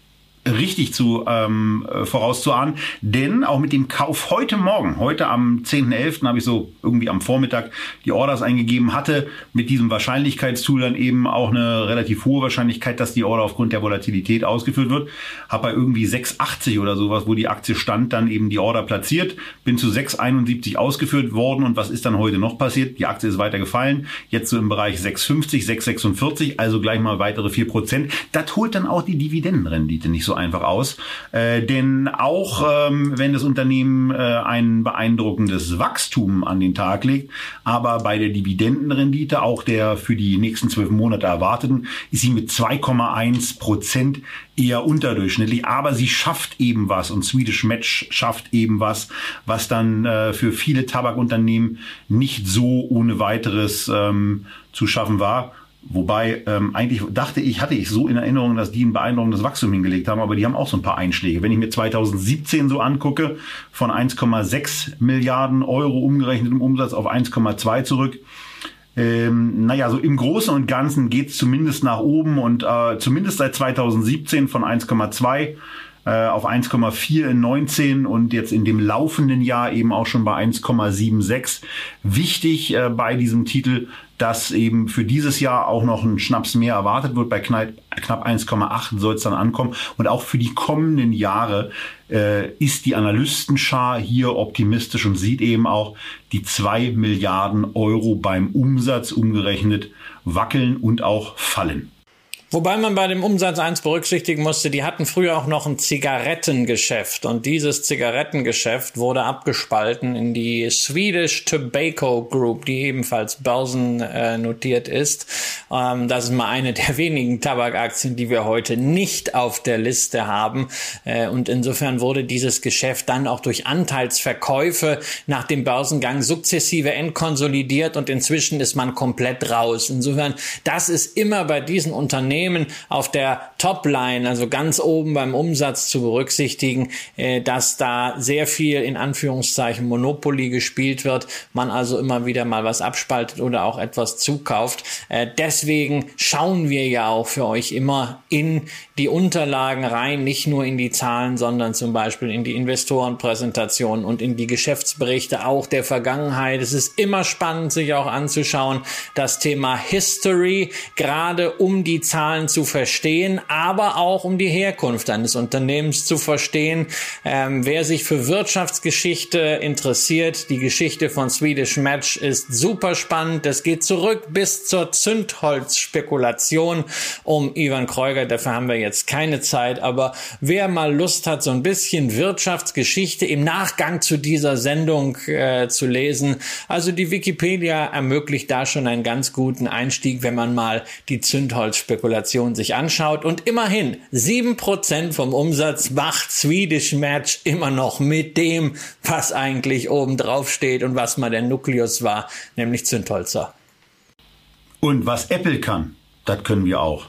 richtig zu ähm, äh, vorauszuahnen. Denn auch mit dem Kauf heute Morgen, heute am 10.11. habe ich so irgendwie am Vormittag die Orders eingegeben, hatte mit diesem Wahrscheinlichkeitstool dann eben auch eine relativ hohe Wahrscheinlichkeit, dass die Order aufgrund der Volatilität ausgeführt wird. Habe bei irgendwie 6,80 oder sowas, wo die Aktie stand, dann eben die Order platziert. Bin zu 6,71 ausgeführt worden. Und was ist dann heute noch passiert? Die Aktie ist weiter gefallen. Jetzt so im Bereich 6,50, 6,46, also gleich mal weitere 4%. Das holt dann auch die Dividendenrendite nicht so einfach aus. Äh, denn auch ähm, wenn das Unternehmen äh, ein beeindruckendes Wachstum an den Tag legt, aber bei der Dividendenrendite, auch der für die nächsten zwölf Monate erwarteten, ist sie mit 2,1 Prozent eher unterdurchschnittlich, aber sie schafft eben was und Swedish Match schafft eben was, was dann äh, für viele Tabakunternehmen nicht so ohne weiteres ähm, zu schaffen war. Wobei ähm, eigentlich dachte ich, hatte ich so in Erinnerung, dass die ein beeindruckendes Wachstum hingelegt haben, aber die haben auch so ein paar Einschläge. Wenn ich mir 2017 so angucke, von 1,6 Milliarden Euro umgerechnet im Umsatz auf 1,2 zurück. Ähm, naja, so im Großen und Ganzen geht's zumindest nach oben und äh, zumindest seit 2017 von 1,2 äh, auf 1,4 in 19 und jetzt in dem laufenden Jahr eben auch schon bei 1,76. Wichtig äh, bei diesem Titel, dass eben für dieses Jahr auch noch ein Schnaps mehr erwartet wird. Bei knapp, knapp 1,8 soll es dann ankommen. Und auch für die kommenden Jahre äh, ist die Analystenschar hier optimistisch und sieht eben auch die 2 Milliarden Euro beim Umsatz umgerechnet wackeln und auch fallen. Wobei man bei dem Umsatz eins berücksichtigen musste, die hatten früher auch noch ein Zigarettengeschäft und dieses Zigarettengeschäft wurde abgespalten in die Swedish Tobacco Group, die ebenfalls börsennotiert äh, ist. Ähm, das ist mal eine der wenigen Tabakaktien, die wir heute nicht auf der Liste haben äh, und insofern wurde dieses Geschäft dann auch durch Anteilsverkäufe nach dem Börsengang sukzessive entkonsolidiert und inzwischen ist man komplett raus. Insofern, das ist immer bei diesen Unternehmen Unternehmen auf der Topline, also ganz oben beim Umsatz zu berücksichtigen, äh, dass da sehr viel in Anführungszeichen Monopoly gespielt wird, man also immer wieder mal was abspaltet oder auch etwas zukauft. Äh, deswegen schauen wir ja auch für euch immer in die Unterlagen rein, nicht nur in die Zahlen, sondern zum Beispiel in die Investorenpräsentationen und in die Geschäftsberichte auch der Vergangenheit. Es ist immer spannend, sich auch anzuschauen, das Thema History, gerade um die Zahlen Zahlen zu verstehen, aber auch um die Herkunft eines Unternehmens zu verstehen. Ähm, wer sich für Wirtschaftsgeschichte interessiert, die Geschichte von Swedish Match ist super spannend. Das geht zurück bis zur Zündholzspekulation um Ivan Kreuger. Dafür haben wir jetzt keine Zeit. Aber wer mal Lust hat, so ein bisschen Wirtschaftsgeschichte im Nachgang zu dieser Sendung äh, zu lesen, also die Wikipedia ermöglicht da schon einen ganz guten Einstieg, wenn man mal die Zündholzspekulation Kalkulation sich anschaut und immerhin sieben Prozent vom Umsatz macht Swedish Match immer noch mit dem, was eigentlich oben drauf steht und was mal der Nukleus war, nämlich Zündholzer. Und was Apple kann, das können wir auch.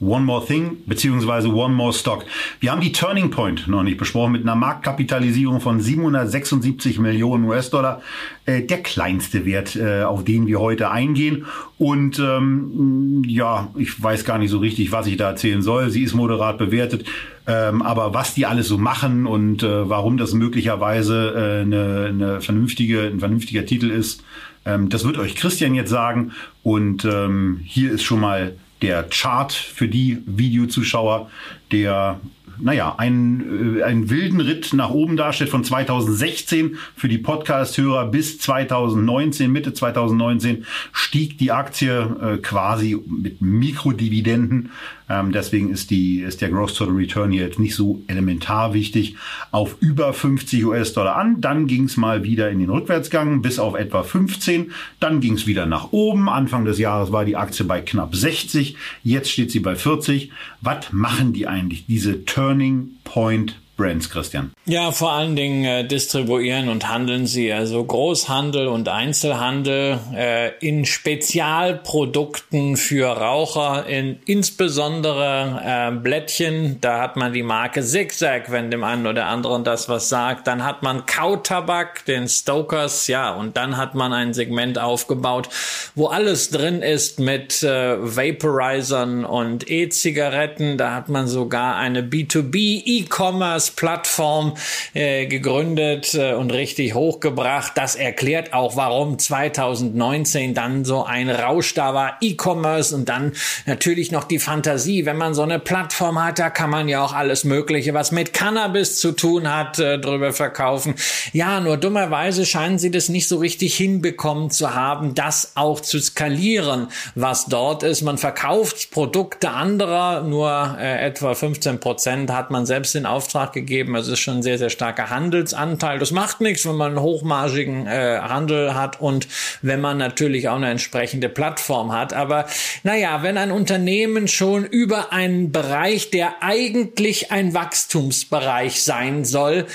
One More Thing beziehungsweise One More Stock. Wir haben die Turning Point noch nicht besprochen mit einer Marktkapitalisierung von 776 Millionen US-Dollar. Äh, der kleinste Wert, äh, auf den wir heute eingehen. Und ähm, ja, ich weiß gar nicht so richtig, was ich da erzählen soll. Sie ist moderat bewertet. Ähm, aber was die alles so machen und äh, warum das möglicherweise äh, eine, eine vernünftige, ein vernünftiger Titel ist, ähm, das wird euch Christian jetzt sagen. Und ähm, hier ist schon mal der Chart für die Videozuschauer, der naja, einen, äh, einen wilden Ritt nach oben darstellt von 2016 für die Podcast-Hörer bis 2019, Mitte 2019 stieg die Aktie äh, quasi mit Mikrodividenden ähm, deswegen ist, die, ist der Gross Total Return hier jetzt nicht so elementar wichtig. Auf über 50 US-Dollar an, dann ging es mal wieder in den Rückwärtsgang bis auf etwa 15, dann ging es wieder nach oben. Anfang des Jahres war die Aktie bei knapp 60, jetzt steht sie bei 40. Was machen die eigentlich, diese Turning Point Brands, Christian? Ja, vor allen Dingen äh, distribuieren und handeln sie. Also Großhandel und Einzelhandel äh, in Spezialprodukten für Raucher, in insbesondere äh, Blättchen. Da hat man die Marke Zigzag, wenn dem einen oder anderen das was sagt. Dann hat man Kautabak, den Stokers, ja, und dann hat man ein Segment aufgebaut, wo alles drin ist mit äh, Vaporizern und E-Zigaretten. Da hat man sogar eine B2B E-Commerce Plattform äh, gegründet äh, und richtig hochgebracht. Das erklärt auch, warum 2019 dann so ein Rausch da war, E-Commerce und dann natürlich noch die Fantasie, wenn man so eine Plattform hat, da kann man ja auch alles Mögliche, was mit Cannabis zu tun hat, äh, drüber verkaufen. Ja, nur dummerweise scheinen sie das nicht so richtig hinbekommen zu haben, das auch zu skalieren, was dort ist. Man verkauft Produkte anderer, nur äh, etwa 15 Prozent hat man selbst in Auftrag gegeben. Also es ist schon ein sehr, sehr starker Handelsanteil. Das macht nichts, wenn man einen hochmargigen äh, Handel hat und wenn man natürlich auch eine entsprechende Plattform hat. Aber naja, wenn ein Unternehmen schon über einen Bereich, der eigentlich ein Wachstumsbereich sein soll,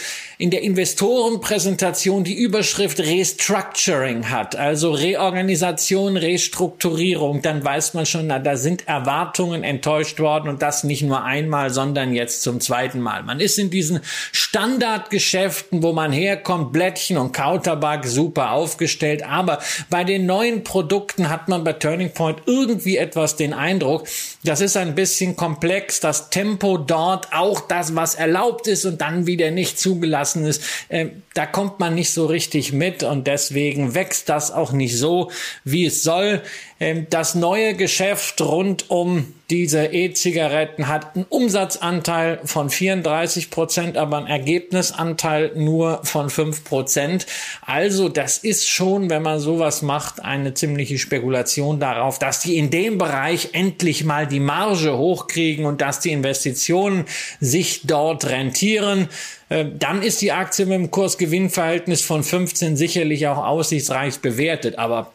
in der Investorenpräsentation die Überschrift Restructuring hat, also Reorganisation, Restrukturierung, dann weiß man schon, na, da sind Erwartungen enttäuscht worden und das nicht nur einmal, sondern jetzt zum zweiten Mal. Man ist in diesen Standardgeschäften, wo man herkommt, Blättchen und Kautabak super aufgestellt, aber bei den neuen Produkten hat man bei Turning Point irgendwie etwas den Eindruck, das ist ein bisschen komplex, das Tempo dort, auch das, was erlaubt ist und dann wieder nicht zugelassen ist, äh, da kommt man nicht so richtig mit und deswegen wächst das auch nicht so, wie es soll. Ähm, das neue Geschäft rund um diese E-Zigaretten hat einen Umsatzanteil von 34 Prozent, aber einen Ergebnisanteil nur von 5 Prozent. Also das ist schon, wenn man sowas macht, eine ziemliche Spekulation darauf, dass die in dem Bereich endlich mal die Marge hochkriegen und dass die Investitionen sich dort rentieren. Äh, dann ist die Aktie mit dem Kurs-Gewinn-Verhältnis von 15 sicherlich auch aussichtsreich bewertet. Aber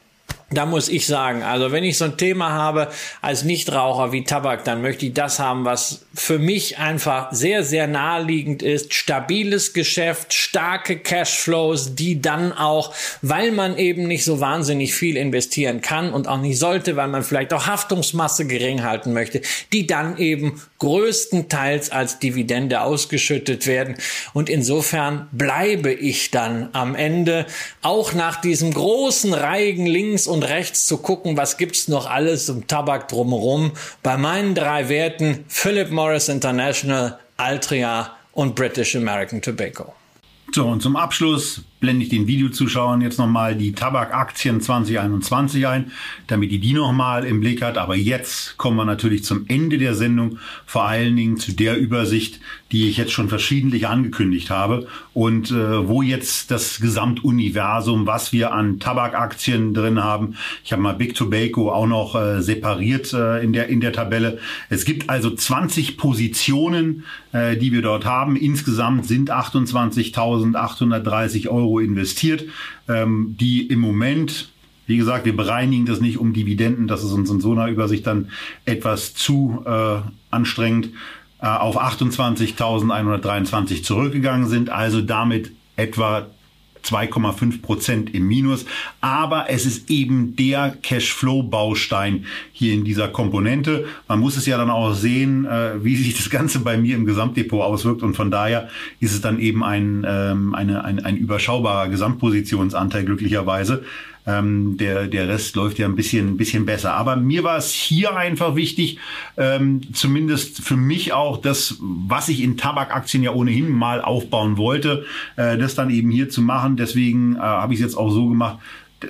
da muss ich sagen, also wenn ich so ein Thema habe als Nichtraucher wie Tabak, dann möchte ich das haben, was für mich einfach sehr, sehr naheliegend ist. Stabiles Geschäft, starke Cashflows, die dann auch, weil man eben nicht so wahnsinnig viel investieren kann und auch nicht sollte, weil man vielleicht auch Haftungsmasse gering halten möchte, die dann eben größtenteils als Dividende ausgeschüttet werden. Und insofern bleibe ich dann am Ende auch nach diesem großen Reigen links und rechts zu gucken, was gibt's noch alles im Tabak drumherum. Bei meinen drei Werten Philip Morris International, Altria und British American Tobacco. So, und zum Abschluss blende ich den Videozuschauern jetzt nochmal die Tabakaktien 2021 ein, damit ihr die nochmal im Blick hat. Aber jetzt kommen wir natürlich zum Ende der Sendung, vor allen Dingen zu der Übersicht, die ich jetzt schon verschiedentlich angekündigt habe und äh, wo jetzt das Gesamtuniversum, was wir an Tabakaktien drin haben. Ich habe mal Big Tobacco auch noch äh, separiert äh, in der in der Tabelle. Es gibt also 20 Positionen, äh, die wir dort haben. Insgesamt sind 28.830 Euro Euro investiert, ähm, die im Moment wie gesagt, wir bereinigen das nicht um Dividenden, das ist uns in so einer Übersicht dann etwas zu äh, anstrengend, äh, auf 28.123 zurückgegangen sind, also damit etwa 2,5 Prozent im Minus. Aber es ist eben der Cashflow-Baustein hier in dieser Komponente. Man muss es ja dann auch sehen, äh, wie sich das Ganze bei mir im Gesamtdepot auswirkt. Und von daher ist es dann eben ein, ähm, eine, ein, ein überschaubarer Gesamtpositionsanteil glücklicherweise. Ähm, der, der Rest läuft ja ein bisschen, ein bisschen besser. Aber mir war es hier einfach wichtig, ähm, zumindest für mich auch das, was ich in Tabakaktien ja ohnehin mal aufbauen wollte, äh, das dann eben hier zu machen. Deswegen äh, habe ich es jetzt auch so gemacht,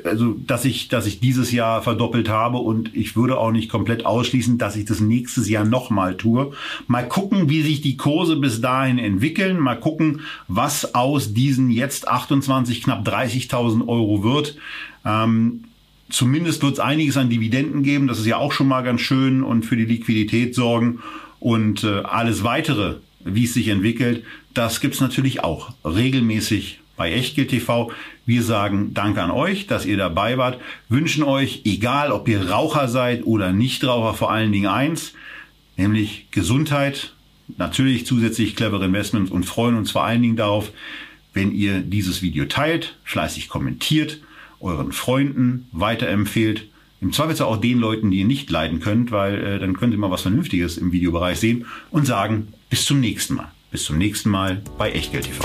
also dass ich, dass ich dieses Jahr verdoppelt habe und ich würde auch nicht komplett ausschließen, dass ich das nächstes Jahr nochmal tue. Mal gucken, wie sich die Kurse bis dahin entwickeln. Mal gucken, was aus diesen jetzt 28, knapp 30.000 Euro wird. Ähm, zumindest wird es einiges an Dividenden geben. Das ist ja auch schon mal ganz schön und für die Liquidität sorgen. Und äh, alles weitere, wie es sich entwickelt, das gibt's natürlich auch regelmäßig bei Echtgeld TV. Wir sagen Danke an euch, dass ihr dabei wart, wünschen euch, egal ob ihr Raucher seid oder Nichtraucher, vor allen Dingen eins, nämlich Gesundheit, natürlich zusätzlich clevere Investments und freuen uns vor allen Dingen darauf, wenn ihr dieses Video teilt, fleißig kommentiert, euren Freunden weiterempfehlt, im Zweifelsfall auch den Leuten, die ihr nicht leiden könnt, weil äh, dann könnt ihr mal was Vernünftiges im Videobereich sehen und sagen, bis zum nächsten Mal. Bis zum nächsten Mal bei Echtgeld TV.